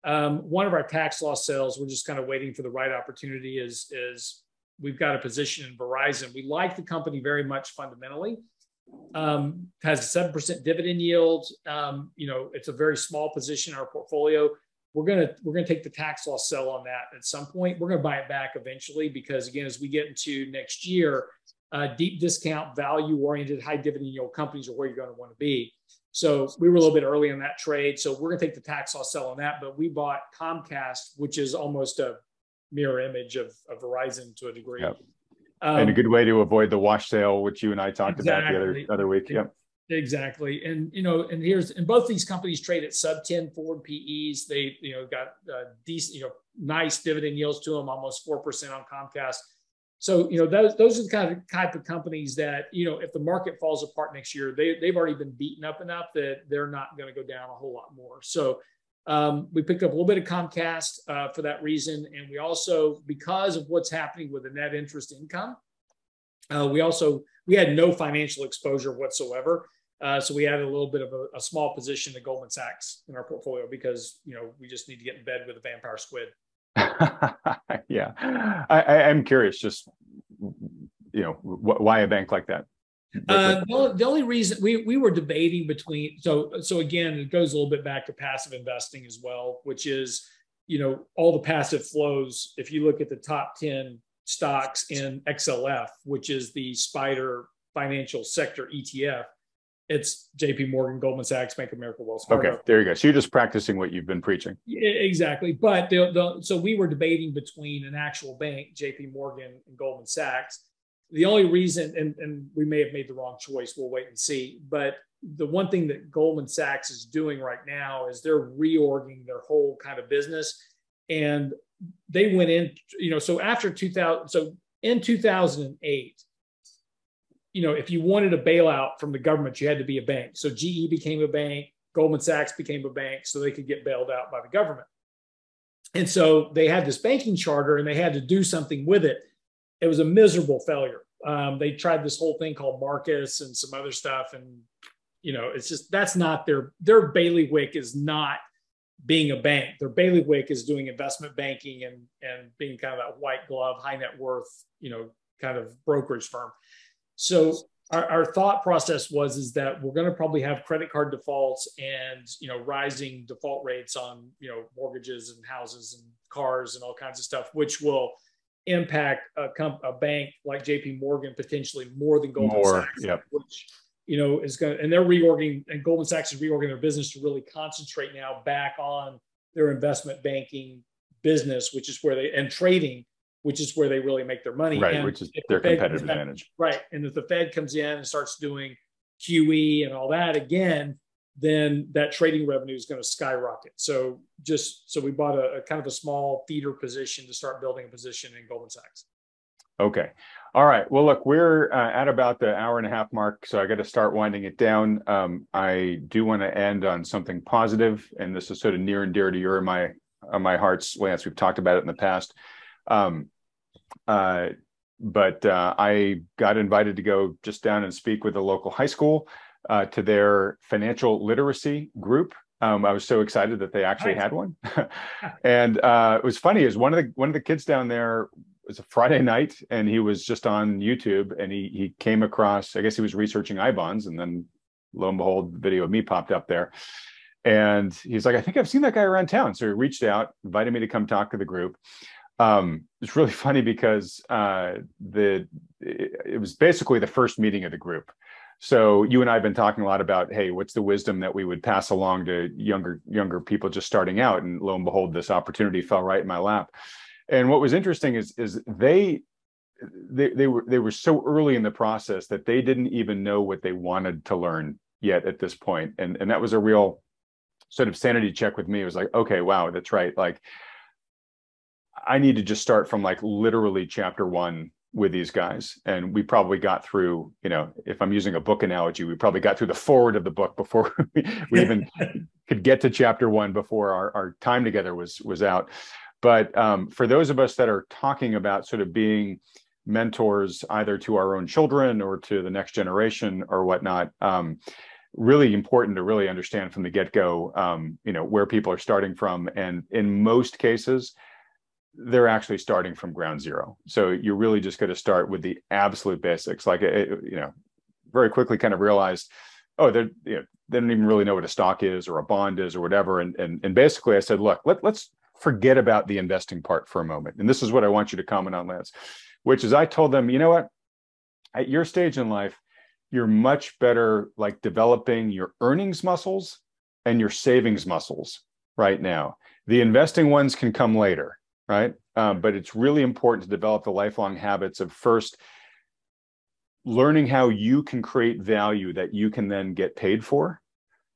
Um, one of our tax loss sales, we're just kind of waiting for the right opportunity. Is is we've got a position in Verizon. We like the company very much fundamentally. Um, has a seven percent dividend yield. Um, you know, it's a very small position in our portfolio. We're gonna we're gonna take the tax loss sell on that at some point. We're gonna buy it back eventually because again, as we get into next year, uh, deep discount, value oriented, high dividend yield companies are where you're going to want to be. So we were a little bit early in that trade. So we're going to take the tax loss sell on that. But we bought Comcast, which is almost a mirror image of, of Verizon to a degree. Yep. Um, and a good way to avoid the wash sale, which you and I talked exactly. about the other other week. Yep. Exactly. And, you know, and here's, and both these companies trade at sub 10 forward PEs. They, you know, got uh, decent, you know, nice dividend yields to them, almost 4% on Comcast. So, you know, those, those are the kind of type of companies that, you know, if the market falls apart next year, they, they've already been beaten up enough that they're not going to go down a whole lot more. So um, we picked up a little bit of Comcast uh, for that reason. And we also, because of what's happening with the net interest income, uh, we also, we had no financial exposure whatsoever. Uh, so we added a little bit of a, a, small position to Goldman Sachs in our portfolio because, you know, we just need to get in bed with a vampire squid. yeah, I, I, am curious. Just you know, wh- why a bank like that? Uh, the, the, only reason we we were debating between so so again it goes a little bit back to passive investing as well, which is you know all the passive flows. If you look at the top ten stocks in XLF, which is the Spider Financial Sector ETF, it's JP Morgan, Goldman Sachs, Bank of America, Wells Fargo. Okay, there you go. So you're just practicing what you've been preaching. Yeah, exactly. But the, the, so we were debating between an actual bank, JP Morgan and Goldman Sachs. The only reason, and, and we may have made the wrong choice, we'll wait and see. But the one thing that Goldman Sachs is doing right now is they're reorging their whole kind of business. And they went in, you know, so after 2000, so in 2008, you know, if you wanted a bailout from the government, you had to be a bank. So GE became a bank, Goldman Sachs became a bank, so they could get bailed out by the government. And so they had this banking charter and they had to do something with it. It was a miserable failure. Um, they tried this whole thing called Marcus and some other stuff. And, you know, it's just that's not their their bailiwick is not being a bank. Their bailiwick is doing investment banking and and being kind of that white glove, high net worth, you know, kind of brokerage firm. So our, our, thought process was is that we're going to probably have credit card defaults and you know rising default rates on you know mortgages and houses and cars and all kinds of stuff, which will impact a, comp- a bank like J.P. Morgan potentially more than Goldman more, Sachs, yep. which you know is going to and they're reorganizing and Goldman Sachs is reorganizing their business to really concentrate now back on their investment banking business, which is where they and trading which is where they really make their money. Right, and which is their the competitive advantage. Right. And if the Fed comes in and starts doing QE and all that again, then that trading revenue is going to skyrocket. So just so we bought a, a, kind of a small feeder position to start building a position in Goldman Sachs. Okay. All right. Well, look, we're uh, at about the hour and a half mark, so I got to start winding it down. Um, I do want to end on something positive, and this is sort of near and dear to your my uh, my hearts, Lance. We've talked about it in the past. Um, uh, but uh, I got invited to go just down and speak with a local high school uh, to their financial literacy group. Um, I was so excited that they actually nice. had one, and uh, it was funny. Is one of the one of the kids down there it was a Friday night, and he was just on YouTube, and he he came across. I guess he was researching I bonds, and then lo and behold, the video of me popped up there. And he's like, I think I've seen that guy around town. So he reached out, invited me to come talk to the group. Um, it's really funny because uh, the it, it was basically the first meeting of the group. So you and I have been talking a lot about, hey, what's the wisdom that we would pass along to younger younger people just starting out? And lo and behold, this opportunity fell right in my lap. And what was interesting is is they they, they were they were so early in the process that they didn't even know what they wanted to learn yet at this point. And and that was a real sort of sanity check with me. It was like, okay, wow, that's right. Like I need to just start from like literally chapter one with these guys. And we probably got through, you know, if I'm using a book analogy, we probably got through the foreword of the book before we, even could get to chapter one before our, our time together was was out. But um, for those of us that are talking about sort of being mentors either to our own children or to the next generation or whatnot, um, really important to really understand from the get-go, um, you know, where people are starting from. And in most cases, they're actually starting from ground zero. So you're really just going to start with the absolute basics. Like, it, you know, very quickly kind of realized, oh, they're, you know, they don't even really know what a stock is or a bond is or whatever. And, and, and basically I said, look, let, let's forget about the investing part for a moment. And this is what I want you to comment on, Lance, which is I told them, you know what, at your stage in life, you're much better like developing your earnings muscles and your savings muscles right now. The investing ones can come later right? Um, but it's really important to develop the lifelong habits of first learning how you can create value that you can then get paid for,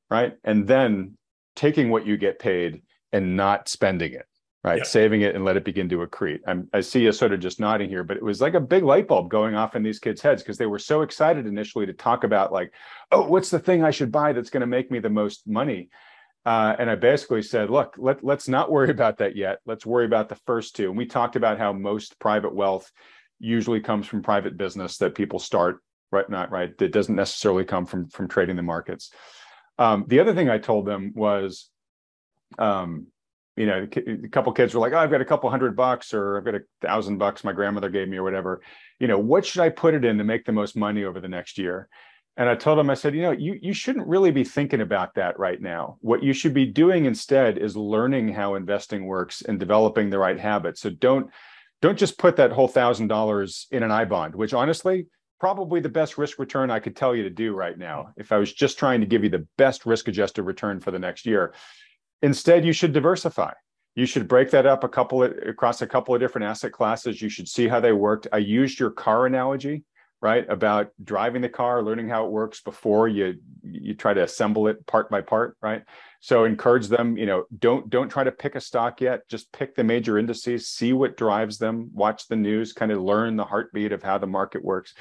right? And then taking what you get paid and not spending it, right? Yep. Saving it and let it begin to accrete. I'm, I see you sort of just nodding here, but it was like a big light bulb going off in these kids' heads because they were so excited initially to talk about like, oh, what's the thing I should buy that's going to make me the most money? Uh, and I basically said, look, let, let's not worry about that yet. Let's worry about the first two. And we talked about how most private wealth usually comes from private business that people start, right? Not right. That doesn't necessarily come from, from trading the markets. Um, the other thing I told them was, um, you know, a couple kids were like, oh, I've got a couple hundred bucks or I've got a thousand bucks my grandmother gave me or whatever. You know, what should I put it in to make the most money over the next year? And I told him, I said, you know, you, you shouldn't really be thinking about that right now. What you should be doing instead is learning how investing works and developing the right habits. So don't don't just put that whole thousand dollars in an I bond, which honestly, probably the best risk return I could tell you to do right now. If I was just trying to give you the best risk adjusted return for the next year. Instead, you should diversify. You should break that up a couple of, across a couple of different asset classes. You should see how they worked. I used your car analogy right about driving the car learning how it works before you you try to assemble it part by part right? So encourage them you know don't don't try to pick a stock yet. Just pick the major indices see what drives them watch the news kind of learn the heartbeat of how the market works.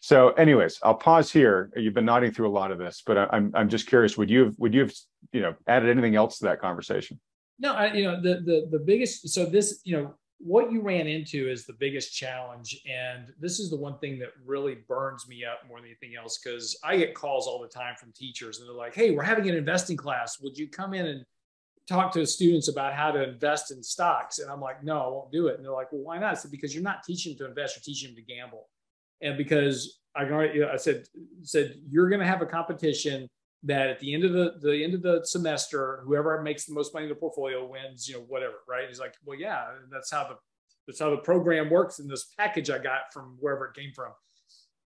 So anyways i'll pause here. You've been nodding through a lot of this but i'm i'm just curious would you have would you have you know added anything else to that conversation? No I, you know the the the biggest so this you know what you ran into is the biggest challenge. And this is the one thing that really burns me up more than anything else because I get calls all the time from teachers and they're like, hey, we're having an investing class. Would you come in and talk to students about how to invest in stocks? And I'm like, no, I won't do it. And they're like, well, why not? I said, because you're not teaching them to invest, you're teaching them to gamble. And because I, I said, said you're going to have a competition that at the end of the the end of the semester, whoever makes the most money in the portfolio wins, you know, whatever, right? He's like, well, yeah, that's how the that's how the program works in this package I got from wherever it came from.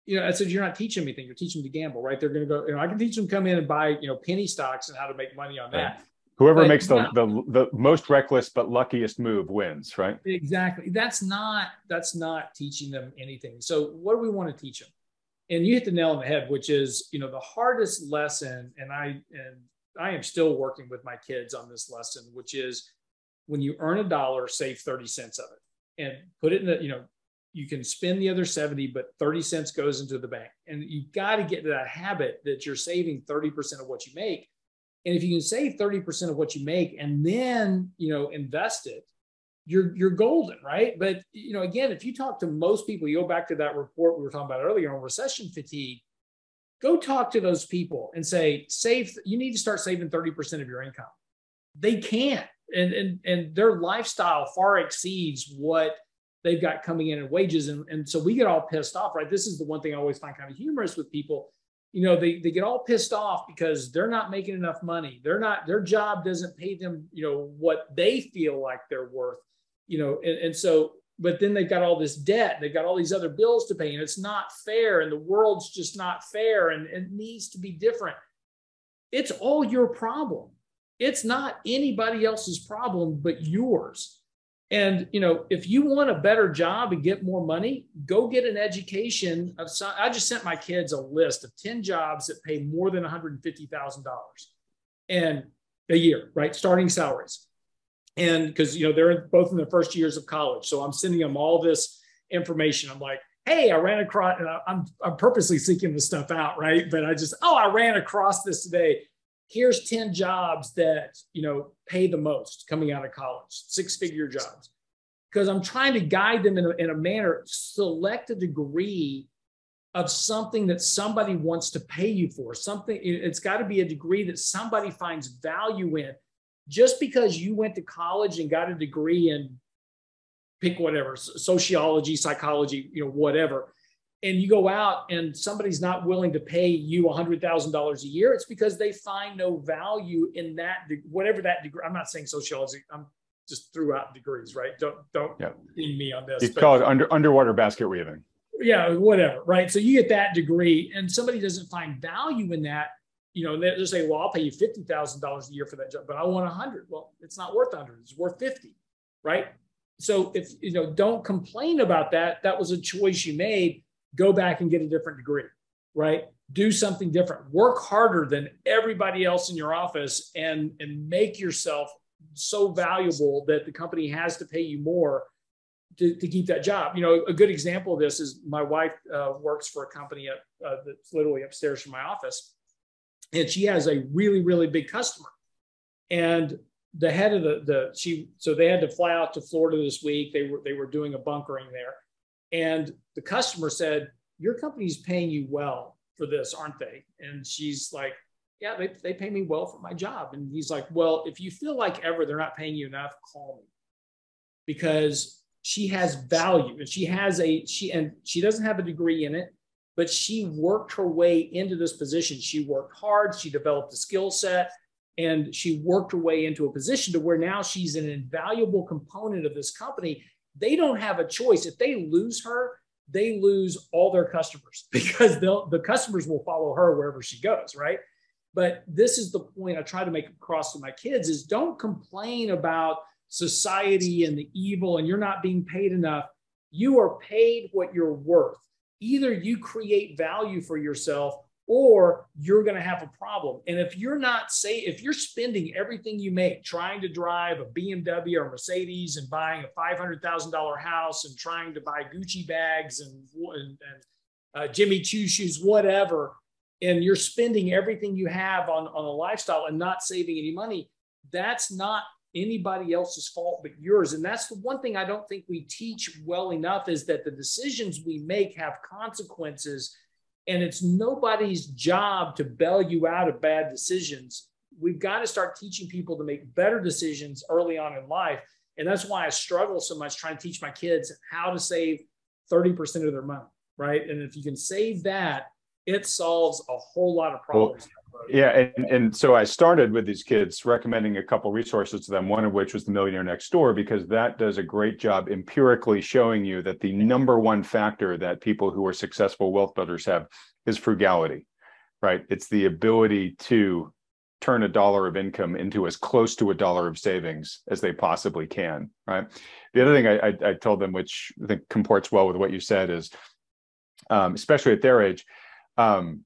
You know, I said, you're not teaching me anything. You're teaching them to gamble, right? They're going to go, you know, I can teach them come in and buy, you know, penny stocks and how to make money on that. Right. Whoever but makes the, the the most reckless but luckiest move wins, right? Exactly. That's not that's not teaching them anything. So what do we want to teach them? And you hit the nail on the head, which is, you know, the hardest lesson, and I and I am still working with my kids on this lesson, which is when you earn a dollar, save 30 cents of it and put it in the, you know, you can spend the other 70, but 30 cents goes into the bank. And you got to get to that habit that you're saving 30% of what you make. And if you can save 30% of what you make and then, you know, invest it, you're you're golden, right? But you know, again, if you talk to most people, you go back to that report we were talking about earlier on recession fatigue. Go talk to those people and say, save. You need to start saving thirty percent of your income. They can't, and and and their lifestyle far exceeds what they've got coming in in wages, and and so we get all pissed off, right? This is the one thing I always find kind of humorous with people you know they, they get all pissed off because they're not making enough money they're not their job doesn't pay them you know what they feel like they're worth you know and, and so but then they've got all this debt they've got all these other bills to pay and it's not fair and the world's just not fair and it needs to be different. It's all your problem. It's not anybody else's problem but yours. And you know if you want a better job and get more money go get an education of some i just sent my kids a list of 10 jobs that pay more than $150000 and a year right? Starting salaries and because you know they're both in the first years of college. So i'm sending them all this information. I'm like hey i ran across i'm i'm purposely seeking this stuff out right? But i just oh i ran across this today. Here's 10 jobs that you know pay the most coming out of college six figure jobs. Because i'm trying to guide them in a, in a manner select a degree of something that somebody wants to pay you for something it's got to be a degree that somebody finds value in just because you went to college and got a degree in pick whatever sociology psychology you know whatever and you go out and somebody's not willing to pay you $100000 a year it's because they find no value in that whatever that degree i'm not saying sociology i'm just threw out degrees right? Don't don't yeah. me on this it's called under, underwater basket weaving. Yeah whatever right? So you get that degree and somebody doesn't find value in that you know, they'll say, well, I'll pay you $50,000 a year for that job, but I want 100. Well, it's not worth 100. It's worth 50, right? So if, you know, don't complain about that. That was a choice you made. Go back and get a different degree, right? Do something different. Work harder than everybody else in your office and, and make yourself so valuable that the company has to pay you more to, to, keep that job. You know, a good example of this is my wife uh, works for a company at, uh, that's literally upstairs from my office and she has a really really big customer. And the head of the the she so they had to fly out to florida this week. They were they were doing a bunkering there. And the customer said your company's paying you well for this aren't they? And she's like yeah they, they pay me well for my job. And he's like well if you feel like ever they're not paying you enough call me. Because she has value and she has a she and she doesn't have a degree in it but she worked her way into this position. She worked hard, she developed a skill set, and she worked her way into a position to where now she's an invaluable component of this company. They don't have a choice. If they lose her, they lose all their customers because the customers will follow her wherever she goes, right? But this is the point I try to make across to my kids is don't complain about society and the evil and you're not being paid enough. You are paid what you're worth either you create value for yourself or you're going to have a problem. And if you're not say if you're spending everything you make trying to drive a BMW or Mercedes and buying a five hundred thousand dollar house and trying to buy Gucci bags and and, and uh, Jimmy Choo shoes, whatever, and you're spending everything you have on on a lifestyle and not saving any money, that's not anybody else's fault but yours. And that's the one thing I don't think we teach well enough is that the decisions we make have consequences. And it's nobody's job to bail you out of bad decisions. We've got to start teaching people to make better decisions early on in life. And that's why I struggle so much trying to teach my kids how to save 30% of their money, right? And if you can save that, it solves a whole lot of problems. Yeah, and, and so I started with these kids recommending a couple resources to them, one of which was the Millionaire Next Door, because that does a great job empirically showing you that the number one factor that people who are successful wealth builders have is frugality, right? It's the ability to turn a dollar of income into as close to a dollar of savings as they possibly can, right? The other thing I, I, I told them, which I think comports well with what you said, is um, especially at their age, um,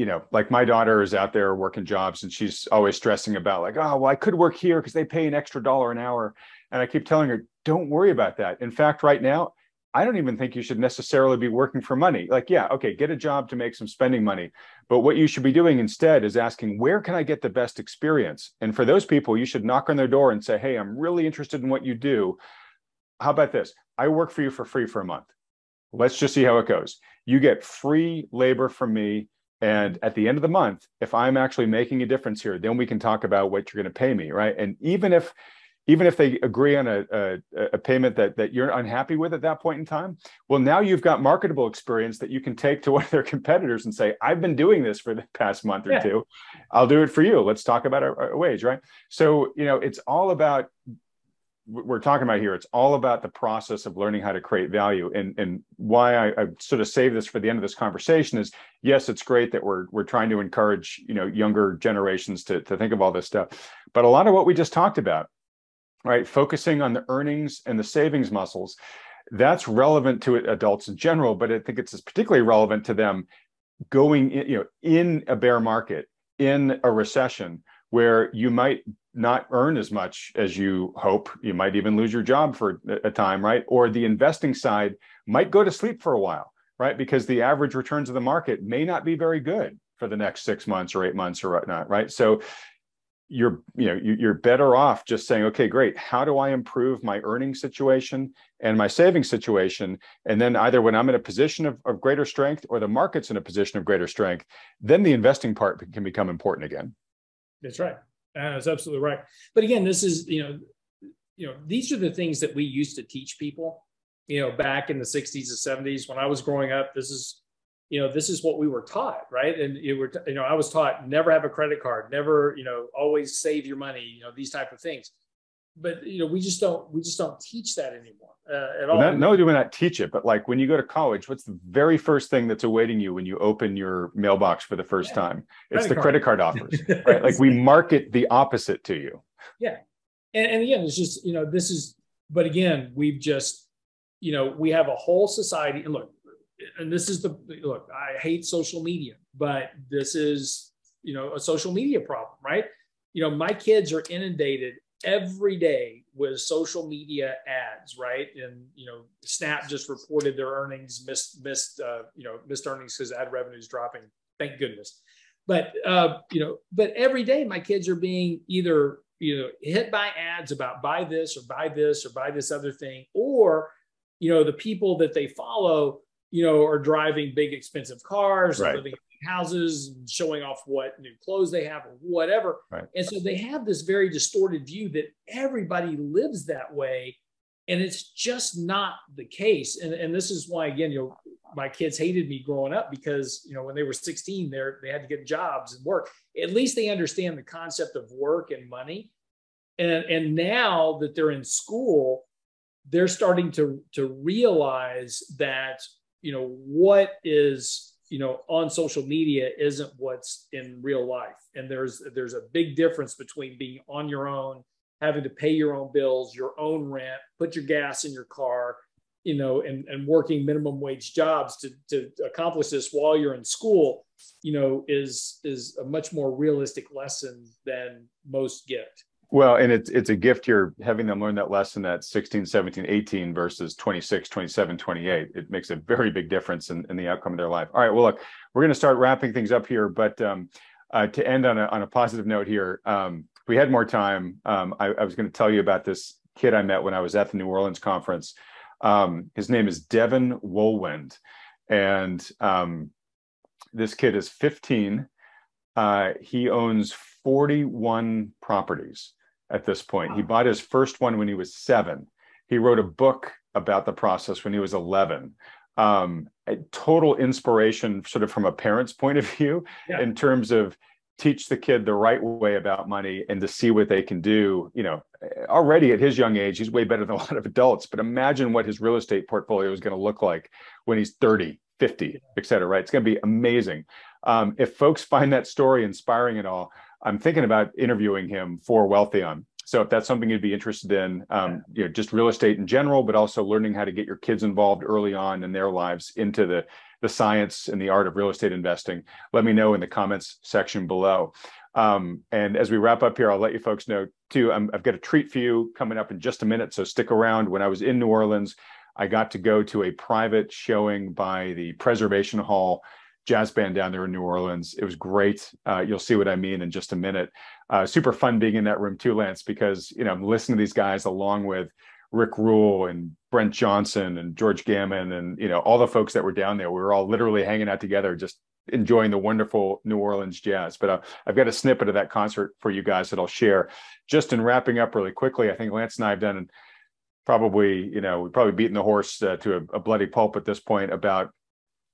you know, like my daughter is out there working jobs and she's always stressing about like, oh, well, I could work here because they pay an extra dollar an hour. And I keep telling her, don't worry about that. In fact, right now, I don't even think you should necessarily be working for money. Like, yeah, okay, get a job to make some spending money. But what you should be doing instead is asking, where can I get the best experience? And for those people, you should knock on their door and say, hey, I'm really interested in what you do. how about this? I work for you for free for a month. Let's just see how it goes. You get free labor from me. And at the end of the month, if I'm actually making a difference here, then we can talk about what you're going to pay me, right? And even if even if they agree on a, a, a, payment that, that you're unhappy with at that point in time, well, now you've got marketable experience that you can take to one of their competitors and say, I've been doing this for the past month or yeah. two. I'll do it for you. Let's talk about our, our wage, right? So, you know, it's all about we're talking about here it's all about the process of learning how to create value. And and why I, I, sort of save this for the end of this conversation is yes it's great that we're we're trying to encourage you know younger generations to, to think of all this stuff. But a lot of what we just talked about right focusing on the earnings and the savings muscles that's relevant to adults in general but i think it's particularly relevant to them going in, you know in a bear market in a recession where you might not earn as much as you hope. You might even lose your job for a time, right? Or the investing side might go to sleep for a while, right? Because the average returns of the market may not be very good for the next six months or eight months or whatnot, right? So you're you know you're better off just saying okay great how do i improve my earning situation and my saving situation and then either when i'm in a position of, of greater strength or the market's in a position of greater strength then the investing part can become important again that's right uh, that's absolutely right. But again, this is you know, you know, these are the things that we used to teach people. You know, back in the '60s and '70s when I was growing up, this is, you know, this is what we were taught, right? And you were, you know, I was taught never have a credit card, never, you know, always save your money, you know, these type of things. But you know, we just don't, we just don't teach that anymore uh, at all. Not, no, do we not teach it? But like when you go to college, what's the very first thing that's awaiting you when you open your mailbox for the first yeah. time? It's credit the card. credit card offers, right? Like we market the opposite to you. Yeah, and, and again, it's just you know this is, but again, we've just you know we have a whole society, and look, and this is the look. I hate social media, but this is you know a social media problem, right? You know, my kids are inundated every day with social media ads, right? And you know, Snap just reported their earnings missed missed uh, you know missed earnings because ad revenue is dropping. Thank goodness. But uh, you know, but every day my kids are being either you know hit by ads about buy this or buy this or buy this other thing, or you know the people that they follow you know are driving big expensive cars, right. living houses, showing off what new clothes they have or whatever. Right. And so they have this very distorted view that everybody lives that way. And it's just not the case. And, and this is why, again, you know, my kids hated me growing up because, you know, when they were 16, they they had to get jobs and work. At least they understand the concept of work and money. And, and now that they're in school, they're starting to, to realize that, you know, what is you know on social media isn't what's in real life. And there's there's a big difference between being on your own having to pay your own bills your own rent put your gas in your car you know and, and working minimum wage jobs to, to accomplish this while you're in school you know is is a much more realistic lesson than most get well, and it's it's a gift you're having them learn that lesson at 16, 17, 18 versus 26, 27, 28. It makes a very big difference in, in the outcome of their life. All right, well, look, we're going to start wrapping things up here, but um, uh, to end on a, on a positive note here, um, if we had more time, um, I, I, was going to tell you about this kid I met when I was at the New Orleans conference. Um, his name is Devin Woolwind, and um, this kid is 15. Uh, he owns 41 properties at this point. He bought his first one when he was seven. He wrote a book about the process when he was 11. Um, total inspiration, sort of from a parent's point of view, yeah. in terms of teach the kid the right way about money and to see what they can do. You know, already at his young age, he's way better than a lot of adults. But imagine what his real estate portfolio is going to look like when he's 30, 50, et cetera, right? It's going to be amazing. Um, if folks find that story inspiring at all, I'm thinking about interviewing him for Wealthion. So if that's something you'd be interested in, um, you know, just real estate in general, but also learning how to get your kids involved early on in their lives into the the science and the art of real estate investing, let me know in the comments section below. Um, and as we wrap up here, I'll let you folks know too. i have got a treat for you coming up in just a minute, so stick around. When I was in New Orleans, I got to go to a private showing by the Preservation Hall jazz band down there in New Orleans. It was great. Uh, you'll see what I mean in just a minute. Uh, super fun being in that room too, Lance, because you know I'm listening to these guys along with Rick Rule and Brent Johnson and George Gammon and you know all the folks that were down there. We were all literally hanging out together, just enjoying the wonderful New Orleans jazz. But uh, I've got a snippet of that concert for you guys that I'll share. Just in wrapping up really quickly, I think Lance and I have done probably you know we've probably beaten the horse uh, to a, a bloody pulp at this point about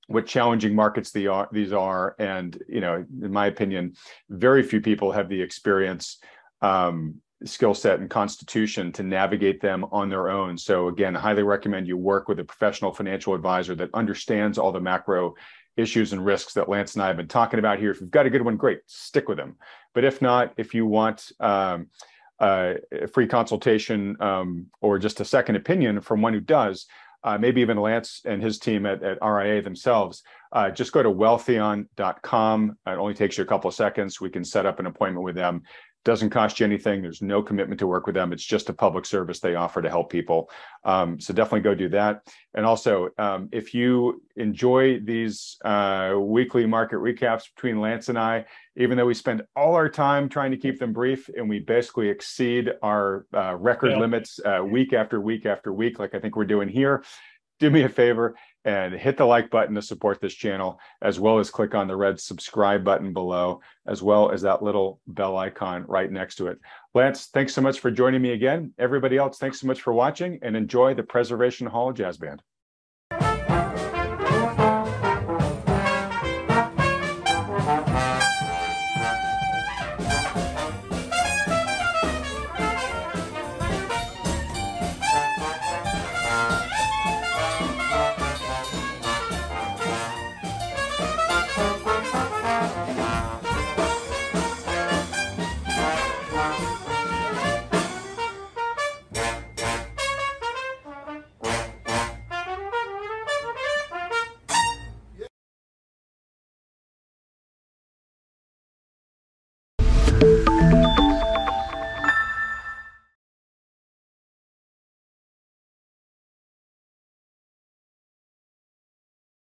what challenging markets the are, these are. And, you know, in my opinion, very few people have the experience, um, skill set, and constitution to navigate them on their own. So, again, highly recommend you work with a professional financial advisor that understands all the macro issues and risks that Lance and I have been talking about here. If you've got a good one, great, stick with them. But if not, if you want, um, uh, a free consultation um, or just a second opinion from one who does, uh, maybe even Lance and his team at, at RIA themselves, uh, just go to wealthion.com. It only takes you a couple of seconds. We can set up an appointment with them doesn't cost you anything. There's no commitment to work with them. It's just a public service they offer to help people. Um, so definitely go do that. And also, um, if you enjoy these uh, weekly market recaps between Lance and I, even though we spend all our time trying to keep them brief and we basically exceed our uh, record yeah. limits uh, week after week after week, like I think we're doing here, do me a favor and hit the like button to support this channel, as well as click on the red subscribe button below, as well as that little bell icon right next to it. Lance, thanks so much for joining me again. Everybody else, thanks so much for watching and enjoy the Preservation Hall Jazz Band.